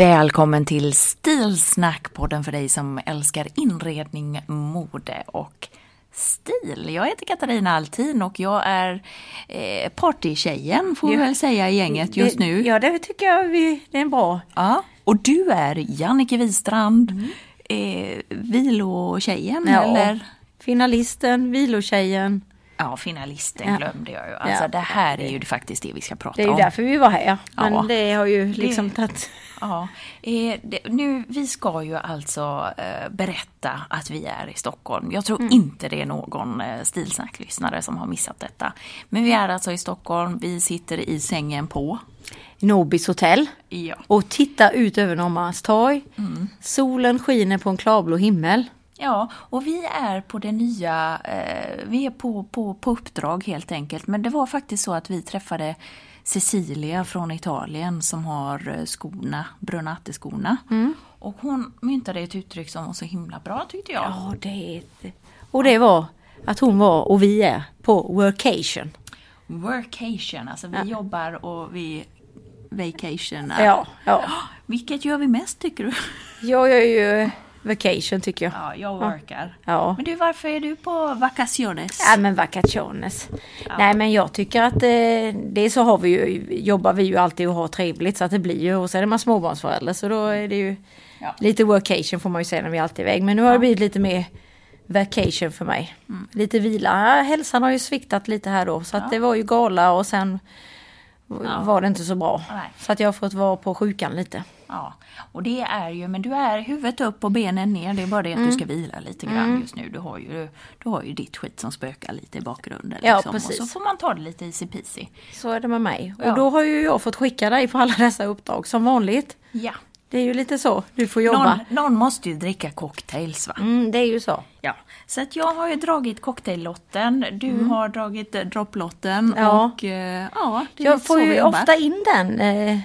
Välkommen till Stilsnack, podden för dig som älskar inredning, mode och stil. Jag heter Katarina Altin och jag är eh, partytjejen får vi väl säga i gänget just nu. Ja, det tycker jag vi, det är bra. Ja. Och du är Jannike Wistrand, eh, vilotjejen Ja. eller? Finalisten, vilotjejen. Ja, finalisten Ja. glömde jag ju. Alltså Ja. det här är ju faktiskt det vi ska prata Det är ju om. därför vi var här. Men Ja. det har ju liksom Det- tagit... Ja, eh, det, nu, vi ska ju alltså eh, berätta att vi är i Stockholm. Jag tror Mm. inte det är någon eh, stilsnacklyssnare som har missat detta. Men vi är alltså i Stockholm, vi sitter i sängen på. Nobis hotell. Ja. Och tittar ut över Norrmalmstorg. Mm. Solen skiner på en klarblå himmel. Ja, och vi är på det nya, eh, vi är på, på, på uppdrag helt enkelt. Men det var faktiskt så att vi träffade Cecilia från Italien som har eh, skorna, Brunatti-skorna. Mm. Och hon myntade ett uttryck som var så himla bra tyckte jag. Ja, det. Och det var att hon var och vi är på workation. Workation, alltså vi jobbar och vi vacation. Ja, ja. Vilket gör vi mest tycker du? Jag gör ju vacation tycker jag. Ja, jag workar. Ja. Men du, varför är du på vacaciones? Ja men vacationes. Nej men jag tycker att eh, det så har vi ju, jobbar vi ju alltid och har trevligt så att det blir ju och så är man småbarnsförälder så då är det ju Ja. lite workation får man ju säga när vi alltid är iväg. Men nu har det blivit lite mer vacation för mig. Mm. Lite vila. Ja, Hälsan har ju sviktat lite här då så att det var ju gala och sen var det inte så bra. Nej. Så att jag har fått vara på sjukan lite. Ja, och det är ju, men du är huvudet upp och benen ner. Det är bara det att Mm. du ska vila lite grann just nu. Du har ju, du har ju ditt skit som spökar lite i bakgrunden. Ja, liksom. precis. Och så får man ta det lite easy peasy. Så är det med mig. Ja. Och då har ju jag fått skicka dig på alla dessa uppdrag som vanligt. Ja. Det är ju lite så du får jobba. Någon, någon måste ju dricka cocktails va? Mm, det är ju så. Ja, så att jag har ju dragit cocktaillotten, du har dragit eh, dropplotten Mm. Ja. och eh, ja, det är Jag får ju jobbar. ofta in den eh,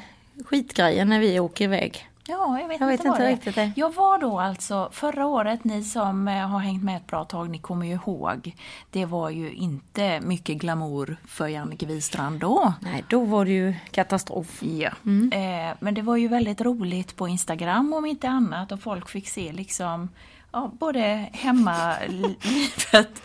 skitgrejen när vi åker iväg. Ja, jag vet Jag vet inte inte riktigt det. Jag var då alltså, förra året, ni som eh, har hängt med ett bra tag, ni kommer ju ihåg. Det var ju inte mycket glamour för Jannike Wistrand då. Nej, då var det ju katastrof. Ja. Eh, men det var ju väldigt roligt på Instagram om inte annat och folk fick se liksom ja, både hemmalivet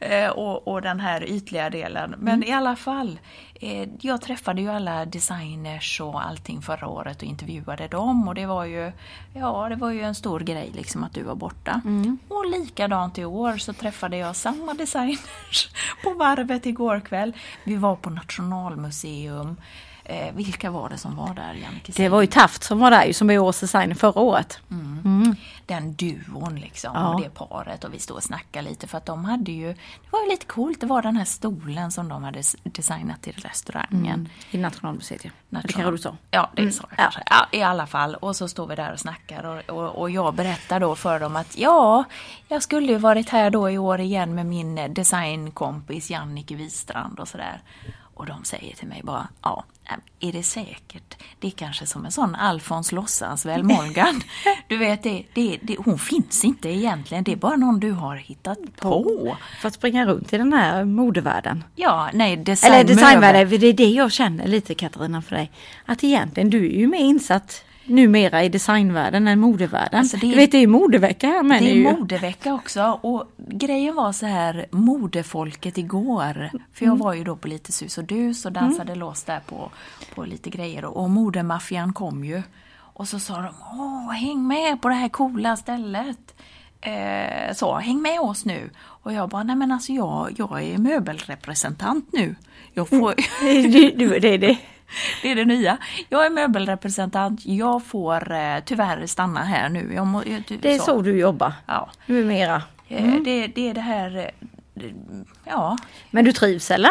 eh, och, och den här ytliga delen. Men i alla fall, eh, jag träffade ju alla designers och allting förra året och intervjuade dem och det var ju, ja, det var ju en stor grej liksom att du var borta. Och likadant i år så träffade jag samma designers på varvet igår kväll. Vi var på Nationalmuseum. Eh, vilka var det som var där, Jannike? Det var ju Taft som var där ju, som var årets designer förra året. Den duon liksom, Ja. och det paret och vi stod och snackade lite för att de hade ju, det var ju lite coolt, det var den här stolen som de hade designat till restaurangen. I Nationalmuseet ja. Det National- kanske du sa. Ja, det Mm, sa jag ja. kanske. Ja, I alla fall. Och så står vi där och snackar och, och, och jag berättar då för dem att ja, jag skulle ju varit här då i år igen med min designkompis Jannike Wistrand och sådär. Och de säger till mig bara, ja, är det säkert? Det är kanske som en sån Alfons låtsas väl Morgan. Du vet, det, det, det, hon finns inte egentligen. Det är bara någon du har hittat på. För att springa runt i den här modevärlden. Ja, nej, design, Eller designvärlden, det är det jag känner lite Katarina för dig. Att egentligen, du är ju mer insatt numera i designvärlden än modevärlden. Alltså det är- du vet det är modevecka här med Det är modevecka också och grejen var så här, modefolket igår, för jag var ju då på lite sus och dus och dansade loss där på, på lite grejer och, och modemaffian kom ju. Och så sa de, åh häng med på det här coola stället. Eh, så, häng med oss nu. Och jag bara, nej men alltså jag, jag är möbelrepresentant nu. Jag får, du, du, det är det. Det är det nya. Jag är möbelrepresentant, jag får eh, tyvärr stanna här nu. Jag må, jag- Det är så du jobbar Ja. numera. Eh, Det, det är det här, eh, ja, Men du trivs eller?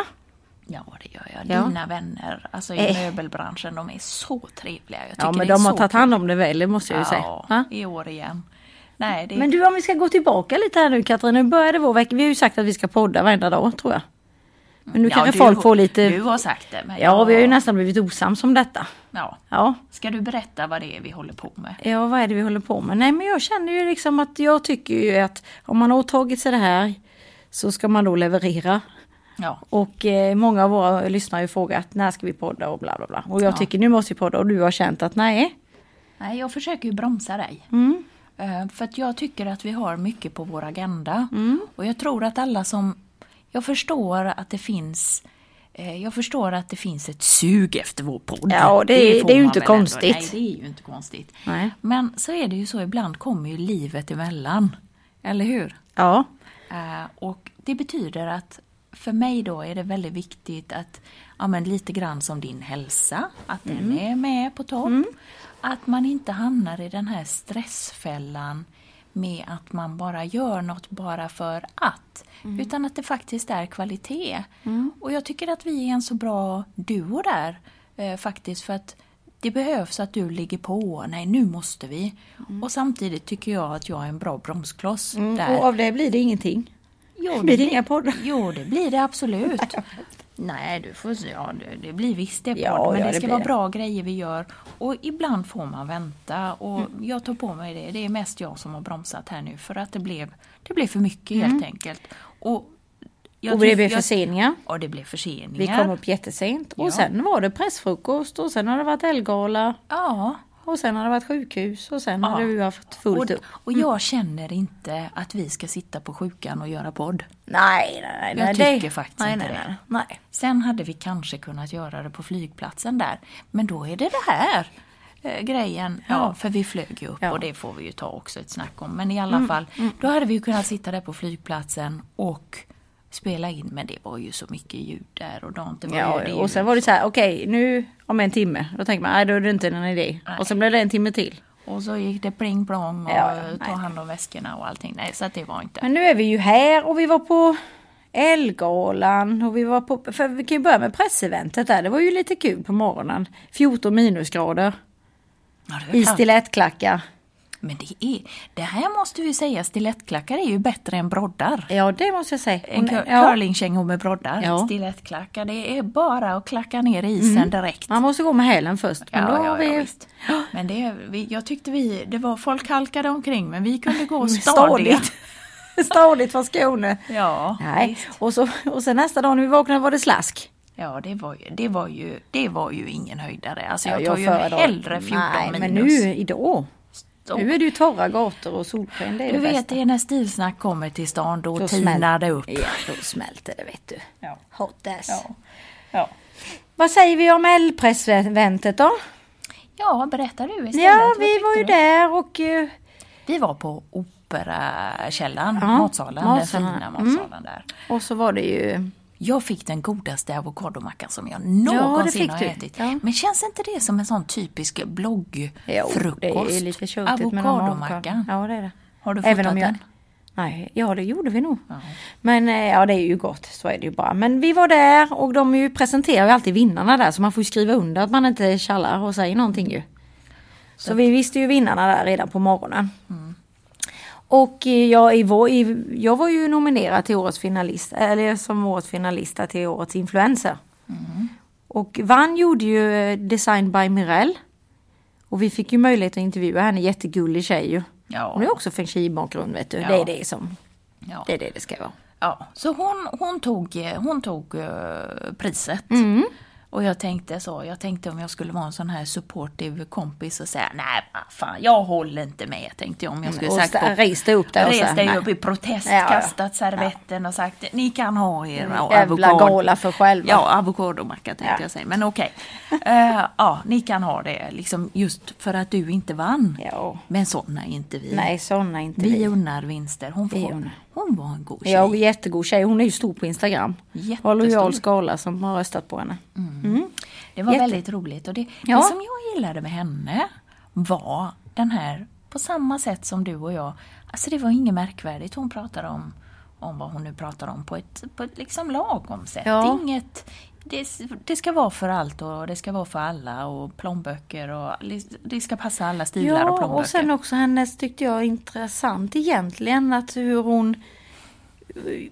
ja det gör jag. Ja. Dina vänner alltså i Eh. möbelbranschen, de är så trevliga. Jag Ja men de har så tagit hand om det väl, det måste jag ju säga. Ja, i år igen. Nej, det, Men du om vi ska gå tillbaka lite här nu Katrin, nu började vår vecka. Vi har ju sagt att vi ska podda varenda dag tror jag. Men nu ja, kanske du- folk får lite... Du har sagt det. Men Ja, jag, vi har ju nästan blivit osams om detta. ja. Ja. Ska du berätta vad det är vi håller på med? Ja, vad är det vi håller på med? Nej, men jag känner ju liksom att jag tycker ju att om man har åtagit sig det här så ska man då leverera. Ja, Och eh, många av våra lyssnare har ju frågat när ska vi podda och bla bla bla. Och jag Ja. tycker nu måste vi podda och du har känt att nej. nej, jag försöker ju bromsa dig. Mm. Eh, För att jag tycker att vi har mycket på vår agenda. Mm. Och jag tror att alla som... Jag förstår att det finns... eh, Jag förstår att det finns ett sug efter vår podd. Ja, det är- får det är ju inte konstigt. Nej, det är ju inte konstigt. Nej. Men så är det ju så, ibland kommer ju livet emellan. Eller hur? Ja. Eh, och det betyder att för mig då är det väldigt viktigt att, ja men lite grann som din hälsa, att den är med på topp. Att man inte hamnar i den här stressfällan med att man bara gör något bara för att. Utan att det faktiskt är kvalitet. Och jag tycker att vi är en så bra duo där eh, faktiskt för att det behövs att du ligger på, nej nu måste vi. Och samtidigt tycker jag att jag är en bra bromskloss där. Mm, Och av det blir det ingenting. Jo, Blir det inga poddar? Jo, det blir det absolut. Nej, du får, ja, det, blir visst det podd, Ja, men ja, det det ska vara det. bra grejer vi gör. Och ibland får man vänta och Mm. jag tar på mig det. Det är mest jag som har bromsat här nu för att det blev, det blev för mycket Mm. helt enkelt. Och, jag Och det blev förseningar. Och det blev förseningar. Vi kom upp jättesent. Och Ja. sen var det pressfrukost och sen har det varit Elgala. Ja, Och sen har det varit sjukhus och sen Ja. har du haft fullt och, upp. och jag känner inte att vi ska sitta på sjukan och göra podd. Nej, nej, nej. Jag nej, tycker det- faktiskt nej, inte nej, det. Nej, nej. Sen hade vi kanske kunnat göra det på flygplatsen där. Men då är det det här eh, grejen. Ja, Ja. för vi flög ju upp Ja. Mm, och det får vi ju ta också ett snack om. Men i alla fall, då hade vi ju kunnat sitta där på flygplatsen och spela in. Men det var ju så mycket ljud där och Dante var ju Ja, det och sen var det så här, okej nu om en timme. Då tänker man, nej då är det inte någon idé. Nej. Och sen blev det en timme till. Och så gick det pling plong och Ja, ja, ta hand om väskorna och allting. Nej, så att det var inte. Men nu är vi ju här och vi var på Elgalan och vi var på, för vi kan ju börja med presseventet där. Det var ju lite kul på morgonen. 14 minusgrader Ja, i stilettklackar. Men det, är, det här måste vi säga, stilettklackar är ju bättre än broddar. Ja det måste jag säga. En cur- ja. curlingkängor med broddar, Ja. stilettklackar. Det är bara att klacka ner i isen direkt. Man måste gå med hälen först. Men Ja, ja, vi ja, visst. Men det, vi, jag tyckte vi, det var folk halkade omkring men vi kunde gå stadigt. stadigt. från Skåne. Ja, Nej. visst. Och, så, och sen nästa dag när vi vaknade var det slask. ja det, var ju, det, var ju, det var ju ingen höjdare. Alltså jag Ja, tar ju hellre 14 Nej, minus. men nu idag. Så. Nu är det ju torra gator och solsken. Det är Du det vet, bästa. det är när stilsnack kommer till stan, då, Då tinar det upp. Ja, då smälter det vet du. Ja. Hot ass. Ja. Ja. Vad säger vi om L-pressventet då? ja, berättar du istället. Ja, vi var ju du? där och... eh, Vi var på Operakällaren, Ja, matsalen, matsalen. den fina Mm. matsalen där. Och så var det ju... Jag fick den godaste avokadomackan som jag någonsin fick har ätit. Ja. Men känns inte det som en sån typisk bloggfrukost? Jo, det är lite tjötigt Avokadomackan. Ja, det är det. Har du Även om jag... den? Nej, ja det gjorde vi nog. Men eh, ja, det är ju gott, så är det ju bara. Men vi var där och de ju presenterar ju alltid vinnarna där så man får ju skriva under att man inte tjallar och säger någonting ju. Så vi visste ju vinnarna där redan på morgonen. Och eh, jag, i, jag var ju nominerad till årets finalist, eller som årets finalist till årets influencer. Och Vann gjorde ju eh, Design by Mirelle. Och vi fick ju möjlighet att intervjua henne, jättegullig tjej ju. Ja. Hon är också feng shui-bakgrund vet du. Ja. Det är det som, Ja. det är det det ska vara. Ja, så hon, hon tog, eh, hon tog priset. Mm. Och jag tänkte så, jag tänkte om jag skulle vara en sån här supportive kompis och säga nej fan jag håller inte med tänkte jag om jag skulle Och sagt sta- rest dig upp där och Rest så, dig nej. upp i protest, Ja, ja. kastat servetten och sagt ni kan ha er och Jävla avokado." gala för själva. Ja, avokadomacka tänkte Ja. jag säga, men okej. Eh, ja, ni kan ha det liksom just för att du inte vann. Ja. Men sådana är inte vi. Nej, sådana är inte vi vi. unnar vinster. Hon, Vi får, unnar. Hon var en god tjej. Ja, och jättegod tjej. Hon är ju stor på Instagram. Jättestor. Har lojal skala som har röstat på henne. Det var Jätte- väldigt roligt och det, Ja. det som jag gillade med henne var den här, på samma sätt som du och jag, alltså det var inget märkvärdigt. Hon pratade om, om vad hon nu pratar om på ett, på ett liksom lagom sätt. Ja. Inget, det, det ska vara för allt och det ska vara för alla och plånböcker och det ska passa alla stilar och Ja, plånböcker. och sen också hennes tyckte jag intressant egentligen att hur hon eh,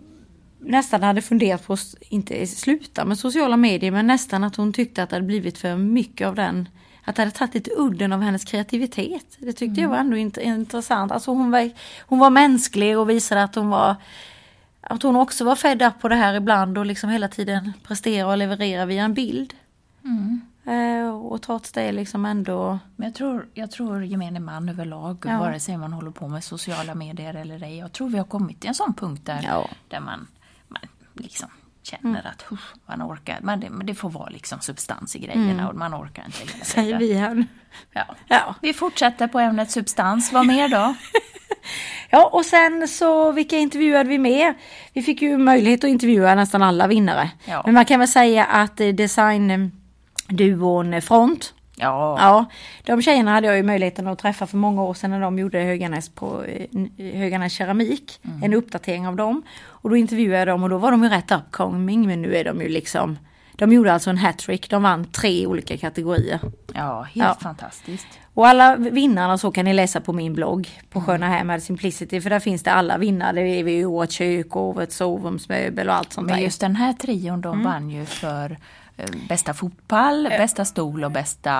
nästan hade funderat på att inte sluta med sociala medier men nästan att hon tyckte att det hade blivit för mycket av den att det hade tagit lite udden av hennes kreativitet. Det tyckte jag var ändå int- intressant. Alltså hon var, hon var mänsklig och visade att hon var att hon också var fed up på det här ibland och liksom hela tiden prestera och leverera via en bild. Eh, och trots det liksom ändå Men jag tror, jag tror gemene man överlag, Ja. vare sig man håller på med sociala medier eller ej, jag tror vi har kommit till en sån punkt där, Ja. Mm. där man, man liksom känner att "Huff, man orkar, men det, men det får vara liksom substans i grejerna och man orkar inte Mm. säger vi här. Ja. Ja. Vi fortsätter på ämnet substans, vad mer då? Ja, och sen så vilka intervjuade vi med? Vi fick ju möjlighet att intervjua nästan alla vinnare. Ja. Men man kan väl säga att eh, designduon Front, Ja, ja, de tjejerna hade jag ju möjligheten att träffa för många år sedan när de gjorde Höganäs på eh, Höganäs keramik, en uppdatering av dem. Och då intervjuade jag dem och då var de ju rätt upcoming men nu är de ju liksom de gjorde alltså en hattrick, de vann tre olika kategorier. ja helt Ja. fantastiskt. Och alla vinnarna så kan ni läsa på min blogg på Sköna Hem med Simplicity för där finns det alla vinnare. Det är ju årets kök, årets sovrumsmöbel och allt sånt Men där. just den här trion, Mm. de vann ju för bästa fotboll, bästa stol och bästa,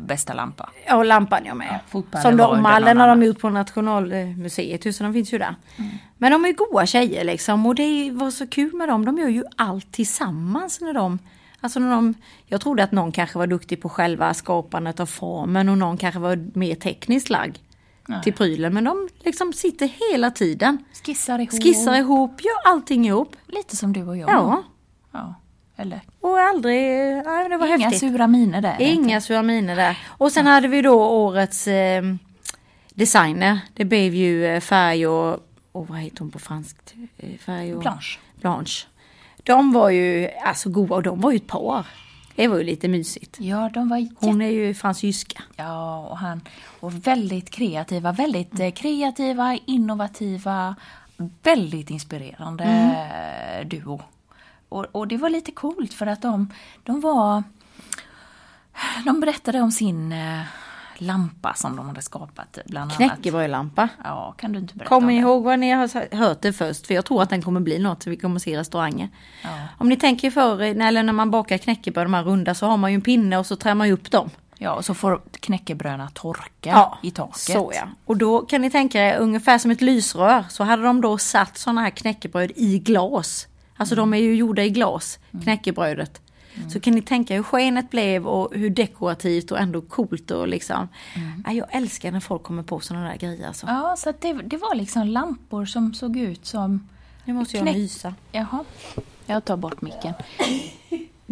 bästa lampa. Ja, och lampan jag med. fotbollen Som de, den har de gjort på Nationalmuseet, så de finns ju där. Mm. Men de är goa tjejer liksom och det var så kul med dem. De gör ju allt tillsammans när de Alltså när de, jag trodde att någon kanske var duktig på själva skapandet av formen och någon kanske var mer tekniskt lagd till prylen. Men de liksom sitter hela tiden. Skissar ihop. Skissar ihop, gör allting ihop. Lite som du och jag. Ja. ja. Eller? Och aldrig, nej det var Inga häftigt. sura miner där. Inga sura miner där. Och sen hade vi då årets eh, designer. Det blev ju eh, färg och, och vad heter hon på franskt? Eh, Färg och... Blanche. Blanche. De var ju alltså goa och de var ju ett par. Det var ju lite mysigt. Ja, de var jätte... Hon är ju fransyska. Ja, och han... Och väldigt kreativa. Väldigt eh, kreativa, innovativa, väldigt inspirerande Mm. duo. Och, och det var lite coolt för att de, de var... De berättade om sin eh, lampa som de hade skapat bland annat. Knäckebrödlampa. Ja, kan du inte berätta Kommer om ihåg vad ni har hört det först? För jag tror att den kommer bli något vi kommer se i restauranger. Ja. Om ni tänker för eller när man bakar knäckebröd, de här runda, så har man ju en pinne och så trär man ju upp dem. Ja, och så får knäckebröderna torka i taket. Så ja. Och då kan ni tänka er ungefär som ett lysrör så hade de då satt sådana här knäckebröd i glas. Alltså de är ju gjorda i glas, knäckebrödet. Så kan ni tänka hur skenet blev och hur dekorativt och ändå coolt och liksom. Ja, jag älskar när folk kommer på sådana där grejer alltså. Ja, så det, det var liksom lampor som såg ut som... Nu måste jag nysa. Jaha, jag tar bort micken.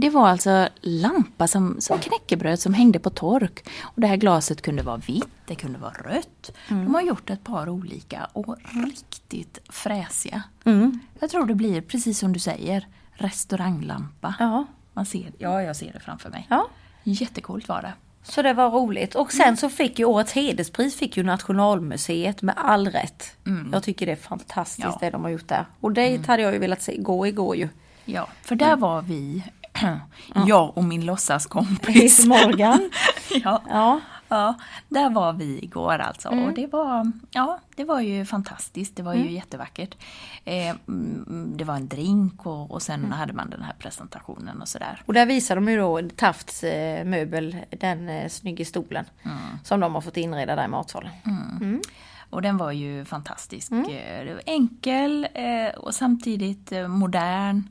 Det var alltså lampa som, som knäckebröd som hängde på tork. Och det här glaset kunde vara vitt, det kunde vara rött. Mm. De har gjort ett par olika och riktigt fräsiga. Mm. Jag tror det blir, precis som du säger, restauranglampa. Ja. Man ser, ja, jag ser det framför mig. ja. Jättecoolt var det. Så det var roligt. Och sen så fick ju årets hederspris fick ju Nationalmuseet med all rätt. Jag tycker det är fantastiskt Ja. det de har gjort där. Och det hade jag ju velat se gå igår ju. Ja, för där var vi, jag och min låtsaskompis. Morgan. ja. Ja. Ja, där var vi igår alltså Mm. och det var, ja, det var ju fantastiskt. Det var ju jättevackert. Eh, mm, det var en drink och, och sen Mm. hade man den här presentationen och sådär. Och där visar de ju då Tafts eh, möbel, den eh, snygga stolen. Som de har fått inreda där i matsalen. Och den var ju fantastisk. Mm. Eh, enkel eh, och samtidigt eh, modern.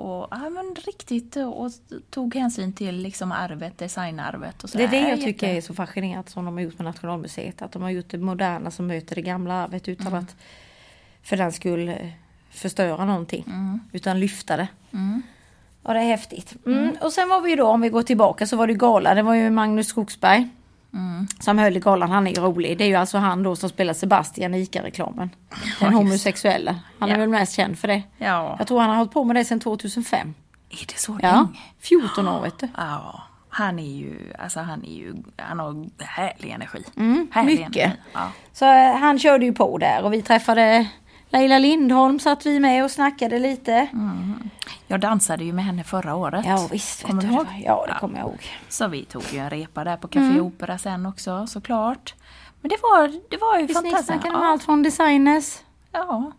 Och ja, men riktigt eh, och tog hänsyn till liksom arvet, designarvet och så Det är det jag tycker är så fascinerande som de har gjort med Nationalmuseet. Att de har gjort det moderna som möter det gamla arvet utan Mm. att för den skull eh, förstöra någonting. Mm. Utan lyfta det. Ja det är häftigt. Mm. Och sen var vi då, om vi går tillbaka, så var det gala. Det var ju Magnus Skogsberg. Mm. Som höll i galan, han är ju rolig. Det är ju alltså han då som spelar Sebastian i ICA-reklamen. Den homosexuella. Han är Ja. väl mest känd för det. Ja, Jag tror han har hållit på med det sedan 2005. är det så Ja, länge? 14 år vet du. Ja, han är ju, alltså han är ju, han har härlig energi. Mm, härlig mycket. Energi. Ja. Så eh, han körde ju på där och vi träffade Leila Lindholm satt vi med och snackade lite. Jag dansade ju med henne förra året. Ja visst, Kommer du ihåg? Ja det kommer jag ihåg. Så vi tog ju en repa där på Café Mm. Opera sen också såklart. Men det var, det var ju Vi fantastiskt. snackade om Ja, allt från designers. ja,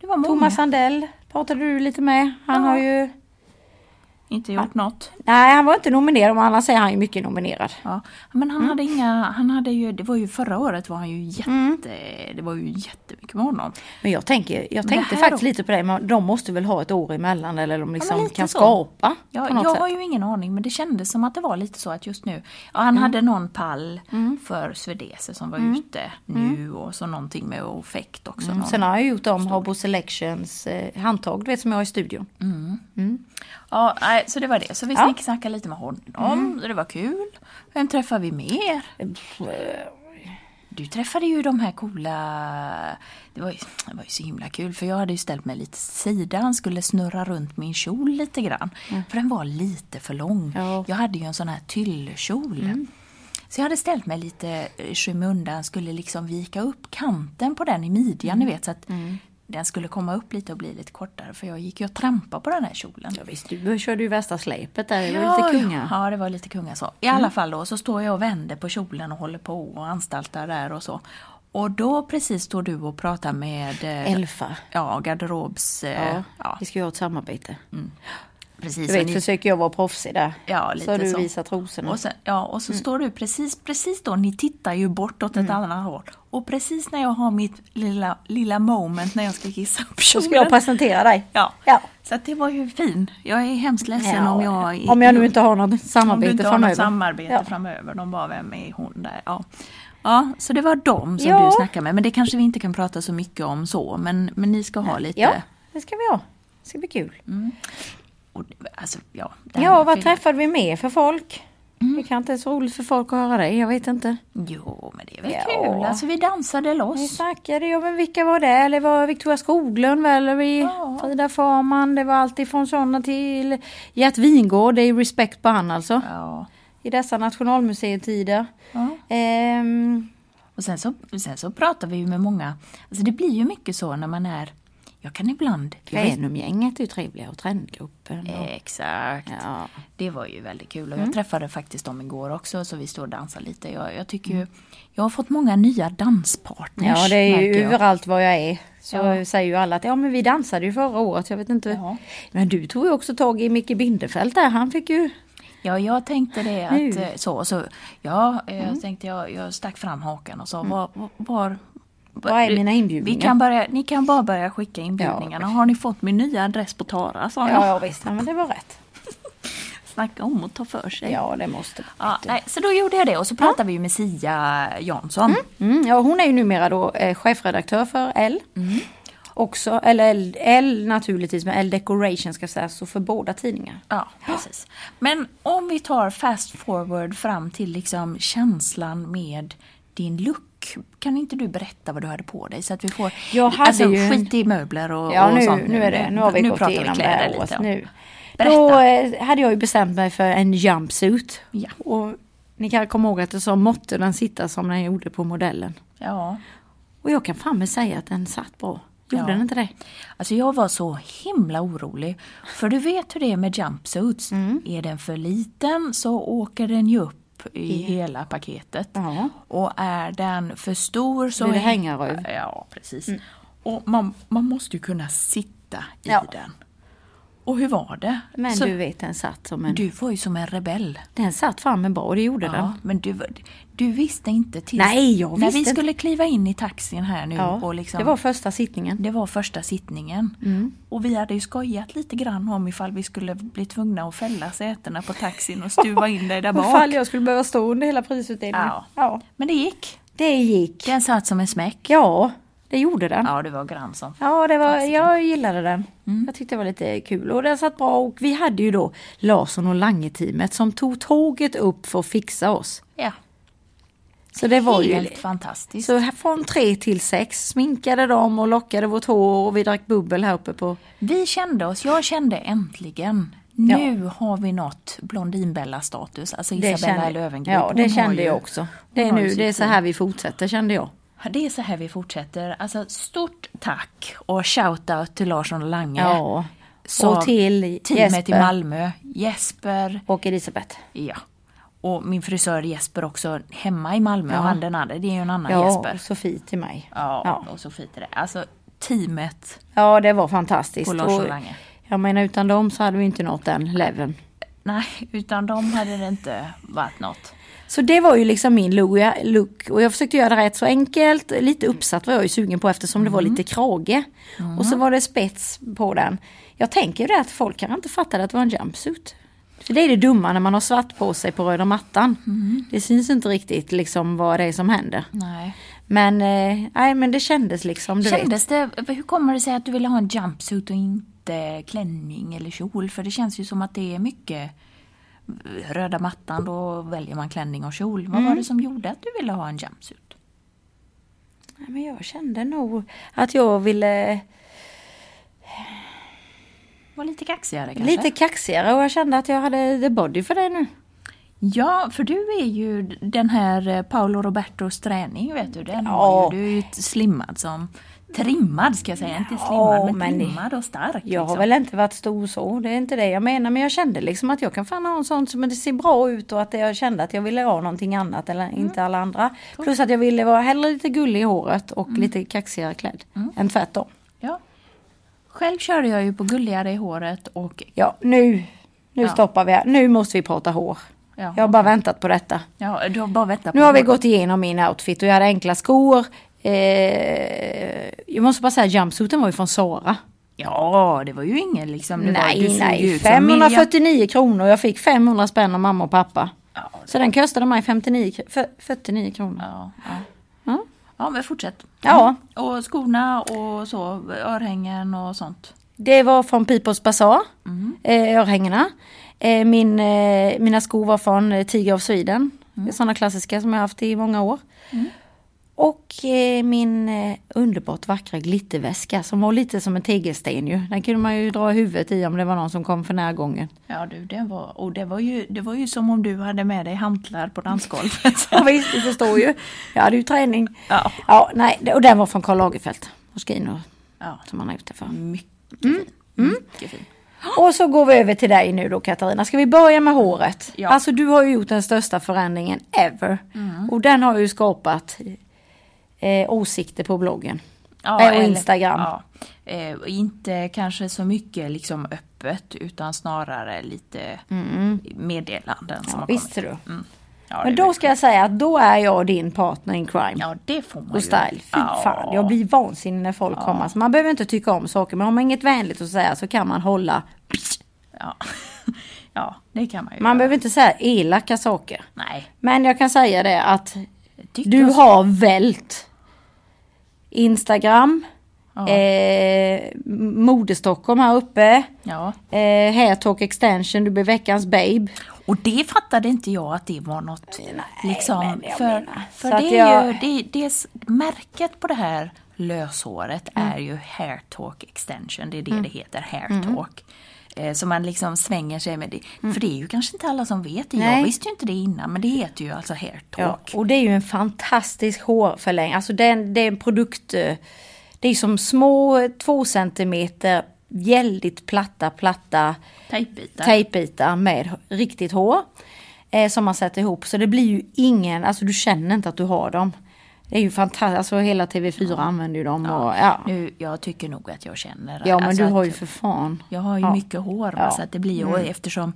det var många. Thomas Sandell pratade du lite med. Han Ja. har ju... Inte gjort något. Nej han var inte nominerad men annars är han ju mycket nominerad. Ja. Men han hade inga, han hade ju, det var ju förra året var han ju jätte, Mm. det var ju jättemycket med honom. Men jag, tänker, jag tänkte faktiskt då? lite på det. Men de måste väl ha ett år emellan eller de liksom lite kan så. skapa Ja, jag sätt. har ju ingen aning men det kändes som att det var lite så att just nu, ja, han Mm. hade någon pall för Swedese som var ute nu och så någonting med effekt också. Mm. Sen har jag gjort om Habbo Selections eh, handtag, du vet som jag har i studion. Ja, nej, så det var det. Så vi Ja. Mm. snackade lite med honom, så det var kul. Vem träffade vi mer? Du träffade ju de här coola... Det var, ju, det var ju så himla kul för jag hade ju ställt mig lite sida. Han skulle snurra runt min kjol lite grann. För den var lite för lång. Ja. Mm. Jag hade ju en sån här tyllkjol. Så jag hade ställt mig lite i skymundan, skulle liksom vika upp kanten på den i midjan, Mm. ni vet. Så att den skulle komma upp lite och bli lite kortare. För jag gick ju och trampade på den här kjolen. Ja, visst, du körde ju värsta släpet där, det var lite kunga. Ja, det var lite kunga så. I alla fall då så står jag och vänder på kjolen och håller på och anstaltar där och så. Och då precis står du och pratar med eh, Elfa. Ja, garderobs... Eh, Ja, ja. vi ska ju ha ett samarbete. Precis. Du vet, ni- försöker jag vara proffsig där. Ja, så lite har du så. visat. Och sen, ja, och så står du precis, precis då, ni tittar ju bort åt ett annat håll. Och precis när jag har mitt lilla, lilla moment när jag ska kissa upp kjolen. ska jag presentera dig. Ja. Ja. Så det var ju fin. Jag är hemskt ledsen Ja, om jag... om jag nu inte har något Om du samarbete inte har framöver. något samarbete Ja. framöver. De bara, vem är hon där? Ja. ja, så det var dem som Ja. du snackade med. Men det kanske vi inte kan prata så mycket om så. Men, men ni ska ha lite... Ja, det ska vi ha. Det ska bli kul. Och, alltså, ja, det Ja, med vad film. träffade vi mer för folk? Det kan inte är så roligt för folk att höra dig, jag vet inte. Jo, men det är väl Ja. kul. Alltså vi dansade Vi loss. snackade ju om vilka var det? Eller var Victoria Skoglund väl? Vi, Ja. Frida Farman, det var allt ifrån sådana till Gert Wingård, det är respekt på han alltså. Ja. I dessa nationalmuseetider. Ja. Ehm, Och sen så, sen så pratar vi ju med många. Alltså det blir ju mycket så när man är... Jag kan ibland... Kvänumgänget är ju trevliga och trendgruppen. Och, exakt. ja. Det var ju väldigt kul och Mm. jag träffade faktiskt dem igår också så vi står och dansar lite. Jag, jag tycker ju, jag har fått många nya danspartners. Mm. ja, det är ju överallt var jag är. Så Ja. säger ju alla att ja men vi dansade ju förra året, jag vet inte. Ja. Men du tog ju också tag i Micke Bindefeld där, han fick ju Ja, jag tänkte det att eh, så, så ja, eh, jag tänkte jag, jag stack fram hakan och sa var, var, var Var är mina Vi inbjudningar? kan börja, ni kan bara börja skicka inbjudningarna. Har ni fått min nya adress på Tara? Sa jag. Ja, ja visst, ja, men det var rätt. Snacka om att ta för sig. Ja, det måste Ja, nej, så då gjorde jag det och så pratade vi ju med Sia Jansson. Mm, ja, hon är ju numera då eh, chefredaktör för L. Mm. Också, eller L, L naturligtvis, men L Decoration ska sägas, så för båda tidningar. Ja, precis. Men om vi tar fast forward fram till liksom känslan med din look. Kan inte du berätta vad du hade på dig så att vi får... Jag hade alltså, ju- skit i möbler och, Ja, och nu, sånt. nu, är det, nu har vi nu gått igenom det här lite. Nu. Berätta. Då eh, hade jag ju bestämt mig för en jumpsuit. Ja. Och ni kan komma ihåg att det så måtte den sitta som den gjorde på modellen. Ja. Och jag kan fan med säga att den satt bra. Gjorde Ja. den inte det? Alltså jag var så himla orolig. För du vet hur det är med jumpsuits. Mm. Är den för liten så åker den ju upp i hela paketet. Ja. Och är den för stor så... Blir det hängaröv. Ja, precis. Och man, man måste ju kunna sitta i Ja. den. Och hur var det? Men Så- du vet, den satt som en... du var ju som en rebell. Den satt framme bra, det gjorde Ja, den. men du, du visste inte tills... Nej, jag När visste vi inte. skulle kliva in i taxin här nu Ja, och liksom... Det var första sittningen. Det var första sittningen. Mm. Och vi hade ju skojat lite grann om ifall vi skulle bli tvungna att fälla sätena på taxin och stuva in dig där bak. Ifall jag skulle behöva stå under hela prisutdelningen. Ja. ja. Men det gick. Det gick. Den satt som en smäck. Ja, det gjorde den. Ja, det var grann som. Ja, det var, jag gillade den. Mm. Jag tyckte det var lite kul och den satt bra och vi hade ju då Larsson och Lange-teamet som tog tåget upp för att fixa oss. Ja, Så det var ju... helt fantastiskt. Så från tre till sex sminkade dem och lockade vårt hår och vi drack bubbel här uppe på... Vi kände oss, jag kände äntligen, nu har vi nått Blondinbella-status. Alltså Isabella Löwengrip. ja, det kände ju- jag också. Det är ju nu, det är så här vi fortsätter kände jag. Det är så här vi fortsätter. Alltså stort tack och shout-out till Larsson och Lange. Ja. Så och till teamet Jesper i Malmö. Jesper, och Elisabeth. ja. Och min frisör Jesper också hemma i Malmö. Ja. Och han den andra, det är ju en annan Ja, Jesper. och Sofie till mig. Ja, Ja. och Sofie till det. Alltså teamet Ja, det var fantastiskt. på Larsson och Lange. jag menar utan dem så hade vi inte nått den leveln. Nej, utan de hade det inte varit något. Så det var ju liksom min look- och jag försökte göra det rätt så enkelt. Lite uppsatt var jag ju sugen på eftersom det var lite krage. Och så var det spets på den. Jag tänker ju det att folk kanske inte fattade att det var en jumpsuit. För det är det dumma när man har svart på sig på röda mattan. Det syns inte riktigt liksom vad det är som händer. Nej. Men, eh, men det kändes liksom, du vet. Kändes det, hur kommer det sig att du ville ha en jumpsuit och inte klänning eller kjol? För det känns ju som att det är mycket röda mattan, då väljer man klänning och kjol. Vad Mm. var det som gjorde att du ville ha en jumpsuit? Nej, men jag kände nog att jag ville Var lite kaxigare kanske? lite kaxigare och jag kände att jag hade the body för det nu. Ja, för du är ju den här eh, Paolo Robertos träning, vet du. Den Ja. har ju, du är ju slimmad som... Trimmad ska jag säga, inte slimmad men, men- trimmad och stark. Jag har liksom. väl inte varit stor så, det är inte det jag menar. Men jag kände liksom att jag kan fan ha en sån som det ser bra ut och att jag kände att jag ville ha någonting annat eller Mm. inte alla andra. Plus att jag ville vara hellre lite gullig i håret och Mm. lite kaxigare klädd än tvärtom. Ja. Själv körde jag ju på gulligare i håret och Ja, nu, nu Ja. stoppar vi här. Nu måste vi prata hår. Ja, jag har bara väntat på detta. ja, du har bara väntat på Nu har vi gått igenom min outfit och jag hade enkla skor. Eh, jag måste bara säga jumpsuiten var ju från Sara. Ja, det var ju ingen liksom. Det var, Nej, ju nej. ut som Mirjam. 549 kronor. Jag fick 500 spänn av mamma och pappa. Ja, Så den kostade mig 59, kr- för- 49 kronor. ja, ja. Ja. ja, men fortsätt. Ja. Och skorna och så, örhängen och sånt. Det var från People's Bazaar, Mm. eh, örhängena. Eh, min, eh, mina skor var från eh, Tiger of Sweden. Mm. Sådana klassiska som jag haft i många år. Och eh, min eh, underbart vackra glitterväska som var lite som en tegelsten ju. Den kunde man ju dra huvudet i om det var någon som kom för närgången. Ja du, det var, och det var, ju, det var ju som om du hade med dig hantlar på dansgolvet. Ja visst, du förstår ju. Jag hade ju träning. Ja. ja nej, och den var från Karl Lagerfeld. Moschino ja, som han har gjort det för. mycket fin. Mycket fin. Och så går vi över till dig nu då Katarina. Ska vi börja med håret? Ja. Alltså du har ju gjort den största förändringen ever. Och den har ju skapat eh, åsikter på bloggen. Eh, och eller- Instagram. Ja, eh, inte kanske så mycket liksom öppet utan snarare lite meddelanden som har Visst kommit. du. Mm. Ja, Men då ska jag säga att då är jag din partner in crime. Ja, det får man och ju. style. Fy Ja. fan, jag blir vansinnig när folk kommer. Alltså, man behöver inte tycka om saker, men har man inget vänligt att säga så kan man hålla. Ja. ja, det kan man ju Man göra. behöver inte säga elaka saker. Nej. Men jag kan säga det att du har vält Instagram, Ja. eh, Modestockholm här uppe, Ja. eh, Hair Talk Extension, du blev veckans babe. Och det fattade inte jag att det var något liksom. men jag för menar, för så det är jag- ju, det, det är, märket på det här löshåret Mm. är ju Hair Talk Extension, det är det det heter, Hair Talk. Eh, Så man liksom svänger sig med det. För det är ju kanske inte alla som vet det. Jag Mm. Visste ju inte det innan men det heter ju alltså Hair Ja, Talk. och det är ju en fantastisk hårförlängning. Alltså det är, en, det är en produkt, eh, det är som små två centimeter väldigt platta, platta Tejpbitar. tejpbitar med riktigt hår. Eh, som man sätter ihop. Så det blir ju ingen, alltså du känner inte att du har dem. Det är ju fantastiskt, alltså hela TV4 använder ju dem. Och, ja. Nu, jag tycker nog att jag känner ja men alltså du har ju för fan. Jag har ju Ja. mycket hår Ja. så att det blir och eftersom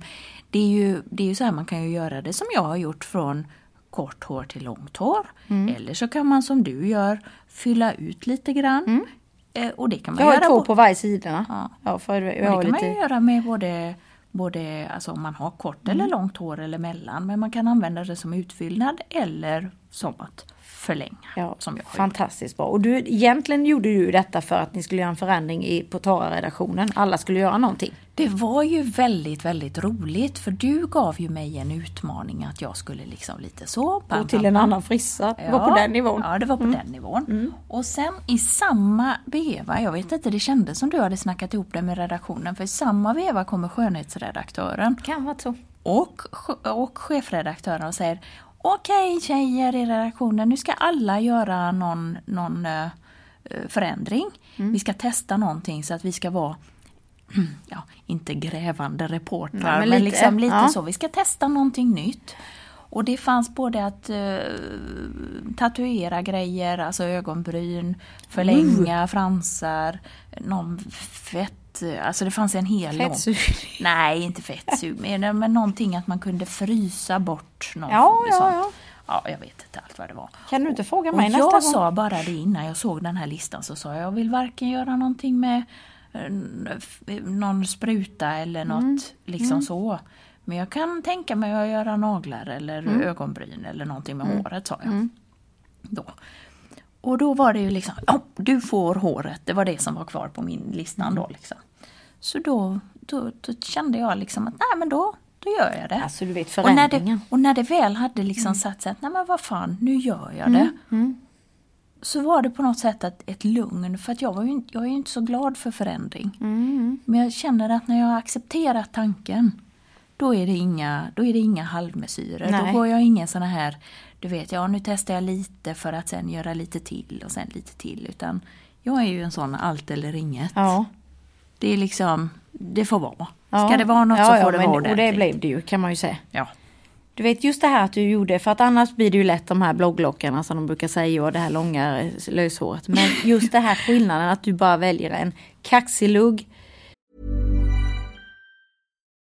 det är, ju, det är ju så här man kan ju göra det som jag har gjort från kort hår till långt hår. Mm. Eller så kan man som du gör fylla ut lite grann. Eh, och det kan man Jag har göra två på varje sidorna. Ja. Ja, för jag det kan man lite... ju göra med både, både alltså om man har kort Mm. eller långt hår eller mellan. Men man kan använda det som utfyllnad eller som att förlänga. Ja, som jag fantastiskt bra. Och du, egentligen gjorde du detta för att ni skulle göra en förändring i, på Tara-redaktionen. Alla skulle göra någonting. Det var ju väldigt, väldigt roligt för du gav ju mig en utmaning att jag skulle liksom lite så. Gå pam, till pam, en pam. annan frissa. Det var på den nivån. Mm. Ja, det var på den nivån. Och sen i samma veva, jag vet inte, det kändes som du hade snackat ihop det med redaktionen, för i samma veva kommer skönhetsredaktören Kan vara så. och, och chefredaktören och säger Okej tjejer i redaktionen, nu ska alla göra någon, någon eh, förändring. Mm. Vi ska testa någonting så att vi ska vara ja, inte grävande reportrar, Nej, men men, lite, liksom lite ja. så. Vi ska testa någonting nytt. Och det fanns både att eh, tatuera grejer, alltså ögonbryn, förlänga fransar, någon fett, alltså det fanns en hel lång... Fettsug. Nej, inte fettsug, men, men någonting att man kunde frysa bort någon Ja, ja, ja. Ja, jag vet inte allt vad det var. Kan du inte fråga Och mig nästa jag gång? sa bara det innan jag såg den här listan så sa jag, jag vill varken göra någonting med eh, någon spruta eller något Mm. liksom så. Men jag kan tänka mig att göra naglar eller Mm. ögonbryn eller någonting med håret sa jag. Då. Och då var det ju liksom, ja, du får håret, det var det som var kvar på min listan Mm. då. Liksom. Så då, då, då kände jag liksom att nej men då, då gör jag det. Alltså du vet Och när, förändringen. Mm. det, och när det väl hade liksom satt sig att, nej men vad fan, nu gör jag det. Så var det på något sätt ett, ett lugn, för att jag, var ju, jag är ju inte så glad för förändring. Mm. Men jag känner att när jag accepterat tanken, då är det inga, då är det inga halvmesyrer. Då går jag ingen sån här, du vet, ja nu testar jag lite för att sen göra lite till och sen lite till. Utan jag är ju en sån allt eller inget. Ja. Det är liksom, det får vara. Ja. Ska det vara något ja, så får ja, det men, vara Och det ordentligt. blev det ju kan man ju säga. Ja. Du vet just det här att du gjorde, för att annars blir det ju lätt de här blogglockarna som de brukar säga och det här långa eh, löshåret. Men just det här skillnaden att du bara väljer en kaxig lugg.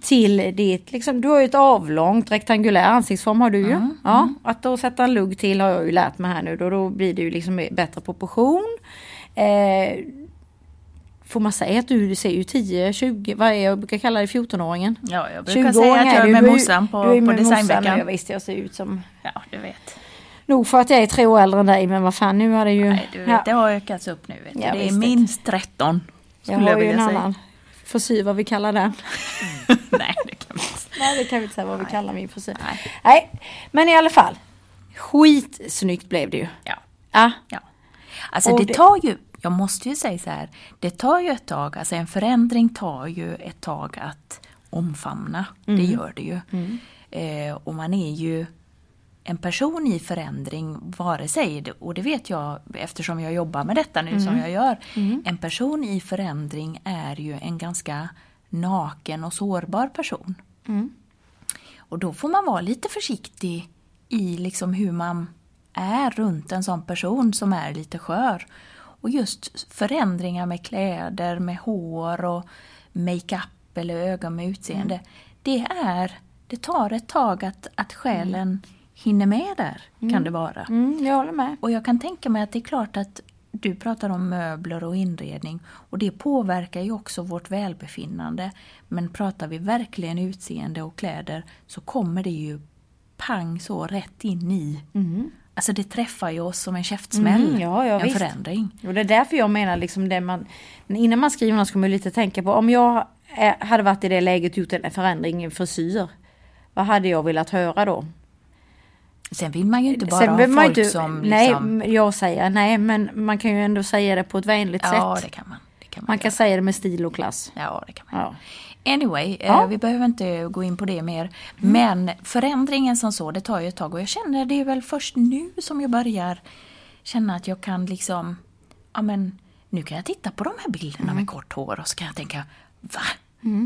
Till ditt, liksom, du har ju ett avlångt rektangulär ansiktsform har du ju. Mm, ja, Att då sätta en lugg till har jag ju lärt mig här nu då, då blir det ju liksom bättre proportion. Eh, får man säga att du ser ju 10, 20, vad är jag brukar kalla det 14-åringen? Ja, jag brukar 20-åring säga att jag är du, med morsan på, du är på med designveckan. Ja, visst, jag ser ut som... Ja, du vet. Nog för att jag är tre år äldre än dig, men vad fan, nu har det ju... Nej, du vet ja, Det har ökats upp nu. Vet du. Ja, det är minst 13. jag har jag, ju en annan frisyr, vad vi kallar den. Nej, det kan vi inte. Nej, det kan vi inte säga vad vi kallar min frisyr. Nej. Nej, men i alla fall. Skitsnyggt blev det ju. Ja. Ja, ja. Alltså Och det tar ju, jag måste ju säga så här, det tar ju ett tag, alltså en förändring tar ju ett tag att omfamna. Det gör det ju. Eh, och man är ju en person i förändring, vare sig, och det vet jag eftersom jag jobbar med detta nu som jag gör, en person i förändring är ju en ganska naken och sårbar person. Och då får man vara lite försiktig i liksom hur man är runt en sån person som är lite skör. Och just förändringar med kläder, med hår och makeup eller ögon med utseende. Det är, det tar ett tag att, att själen hinner med där, kan det vara. Mm, jag håller med. Och jag kan tänka mig att det är klart att du pratar om möbler och inredning och det påverkar ju också vårt välbefinnande. Men pratar vi verkligen utseende och kläder så kommer det ju pang så rätt in i. Alltså det träffar ju oss som en käftsmäll, Mm, ja, ja, en visst. förändring. Och det är därför jag menar liksom det man, innan man skriver något ska man lite tänka på om jag eh, hade varit i det läget gjort en förändring i frisyr. Vad hade jag velat höra då? Sen vill man ju inte bara ha folk inte- som Nej, liksom... jag säger nej, men man kan ju ändå säga det på ett vänligt Ja, sätt. det kan man. Det kan man, Man kan säga det med stil och klass. Ja, det kan man. Ja. Anyway, eh, Ja. vi behöver inte gå in på det mer. Men förändringen som så, det tar ju ett tag och jag känner det är väl först nu som jag börjar känna att jag kan liksom, ja men nu kan jag titta på de här bilderna med kort hår och så kan jag tänka, va?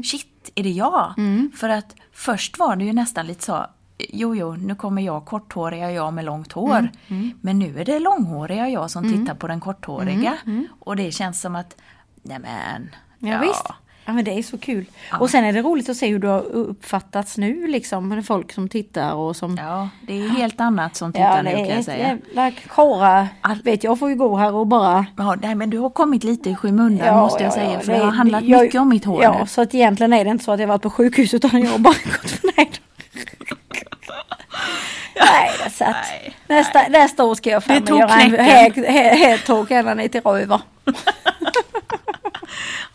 Shit, är det jag? För att först var det ju nästan lite så, jo jo, nu kommer jag korthåriga jag med långt hår. Men nu är det långhåriga jag som tittar på den korthåriga. Och det känns som att, nej men, Ja, visst. Ja men det är så kul. Och sen är det roligt att se hur du har uppfattats nu liksom med folk som tittar och som... Ja, det är helt annat som tittar nu kan jag säga. jävla kara. All- Vet jag får ju gå här och bara... Ja, nej, men du har kommit lite i skymundan måste jag säga, för det, har handlat jag- mycket om mitt hår Ja, nu. så att egentligen är det inte så att jag varit på sjukhus utan jag har bara gått förnöjd. Nej, det är så att Nej, nästa, nästa år ska jag fan göra en headtalk ända ner till Röver.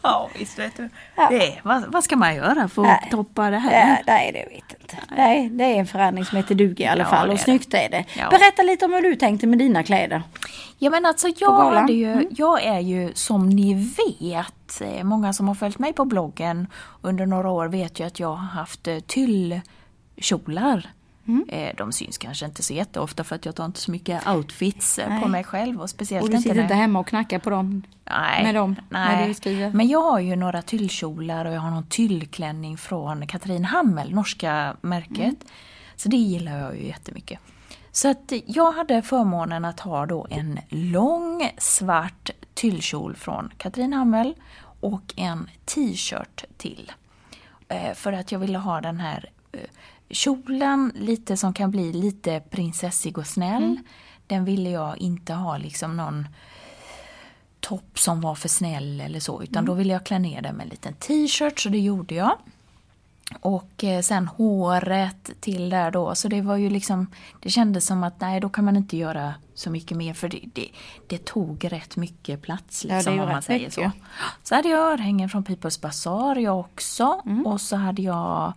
Ja, visst vet du. Ja. Det, vad, vad ska man göra för att Nej. toppa det här? Nej, nej, det vet jag inte. Nej, det är en förändring som heter duga i alla Ja, fall och snyggt är det. Ja. Berätta lite om hur du tänkte med dina kläder. Ja men alltså jag, galan. Mm. ju, jag är ju som ni vet, eh, många som har följt mig på bloggen under några år vet ju att jag har haft eh, tyllkjolar. Mm. Eh, De syns kanske inte så jätteofta för att jag tar inte så mycket outfits eh, på Nej. mig själv och speciellt Och du inte sitter inte hemma och knackar på dem Nej, med dem nej. Men jag har ju några tyllkjolar och jag har någon tyllklänning från Katrin Hammel, norska märket. Mm. Så det gillar jag ju jättemycket. Så att jag hade förmånen att ha då en lång svart tyllkjol från Katrin Hammel och en t-shirt till. Eh, För att jag ville ha den här kjolen lite som kan bli lite prinsessig och snäll. Mm. Den ville jag inte ha liksom någon topp som var för snäll eller så utan Mm. då ville jag klä ner den med en liten t-shirt så det gjorde jag. Och eh, sen håret till där då så det var ju liksom Det kändes som att nej då kan man inte göra så mycket mer för det, det, det tog rätt mycket plats Ja, liksom ju om man säger mycket. så. Så hade jag örhängen från People's Bazaar jag också Mm. och så hade jag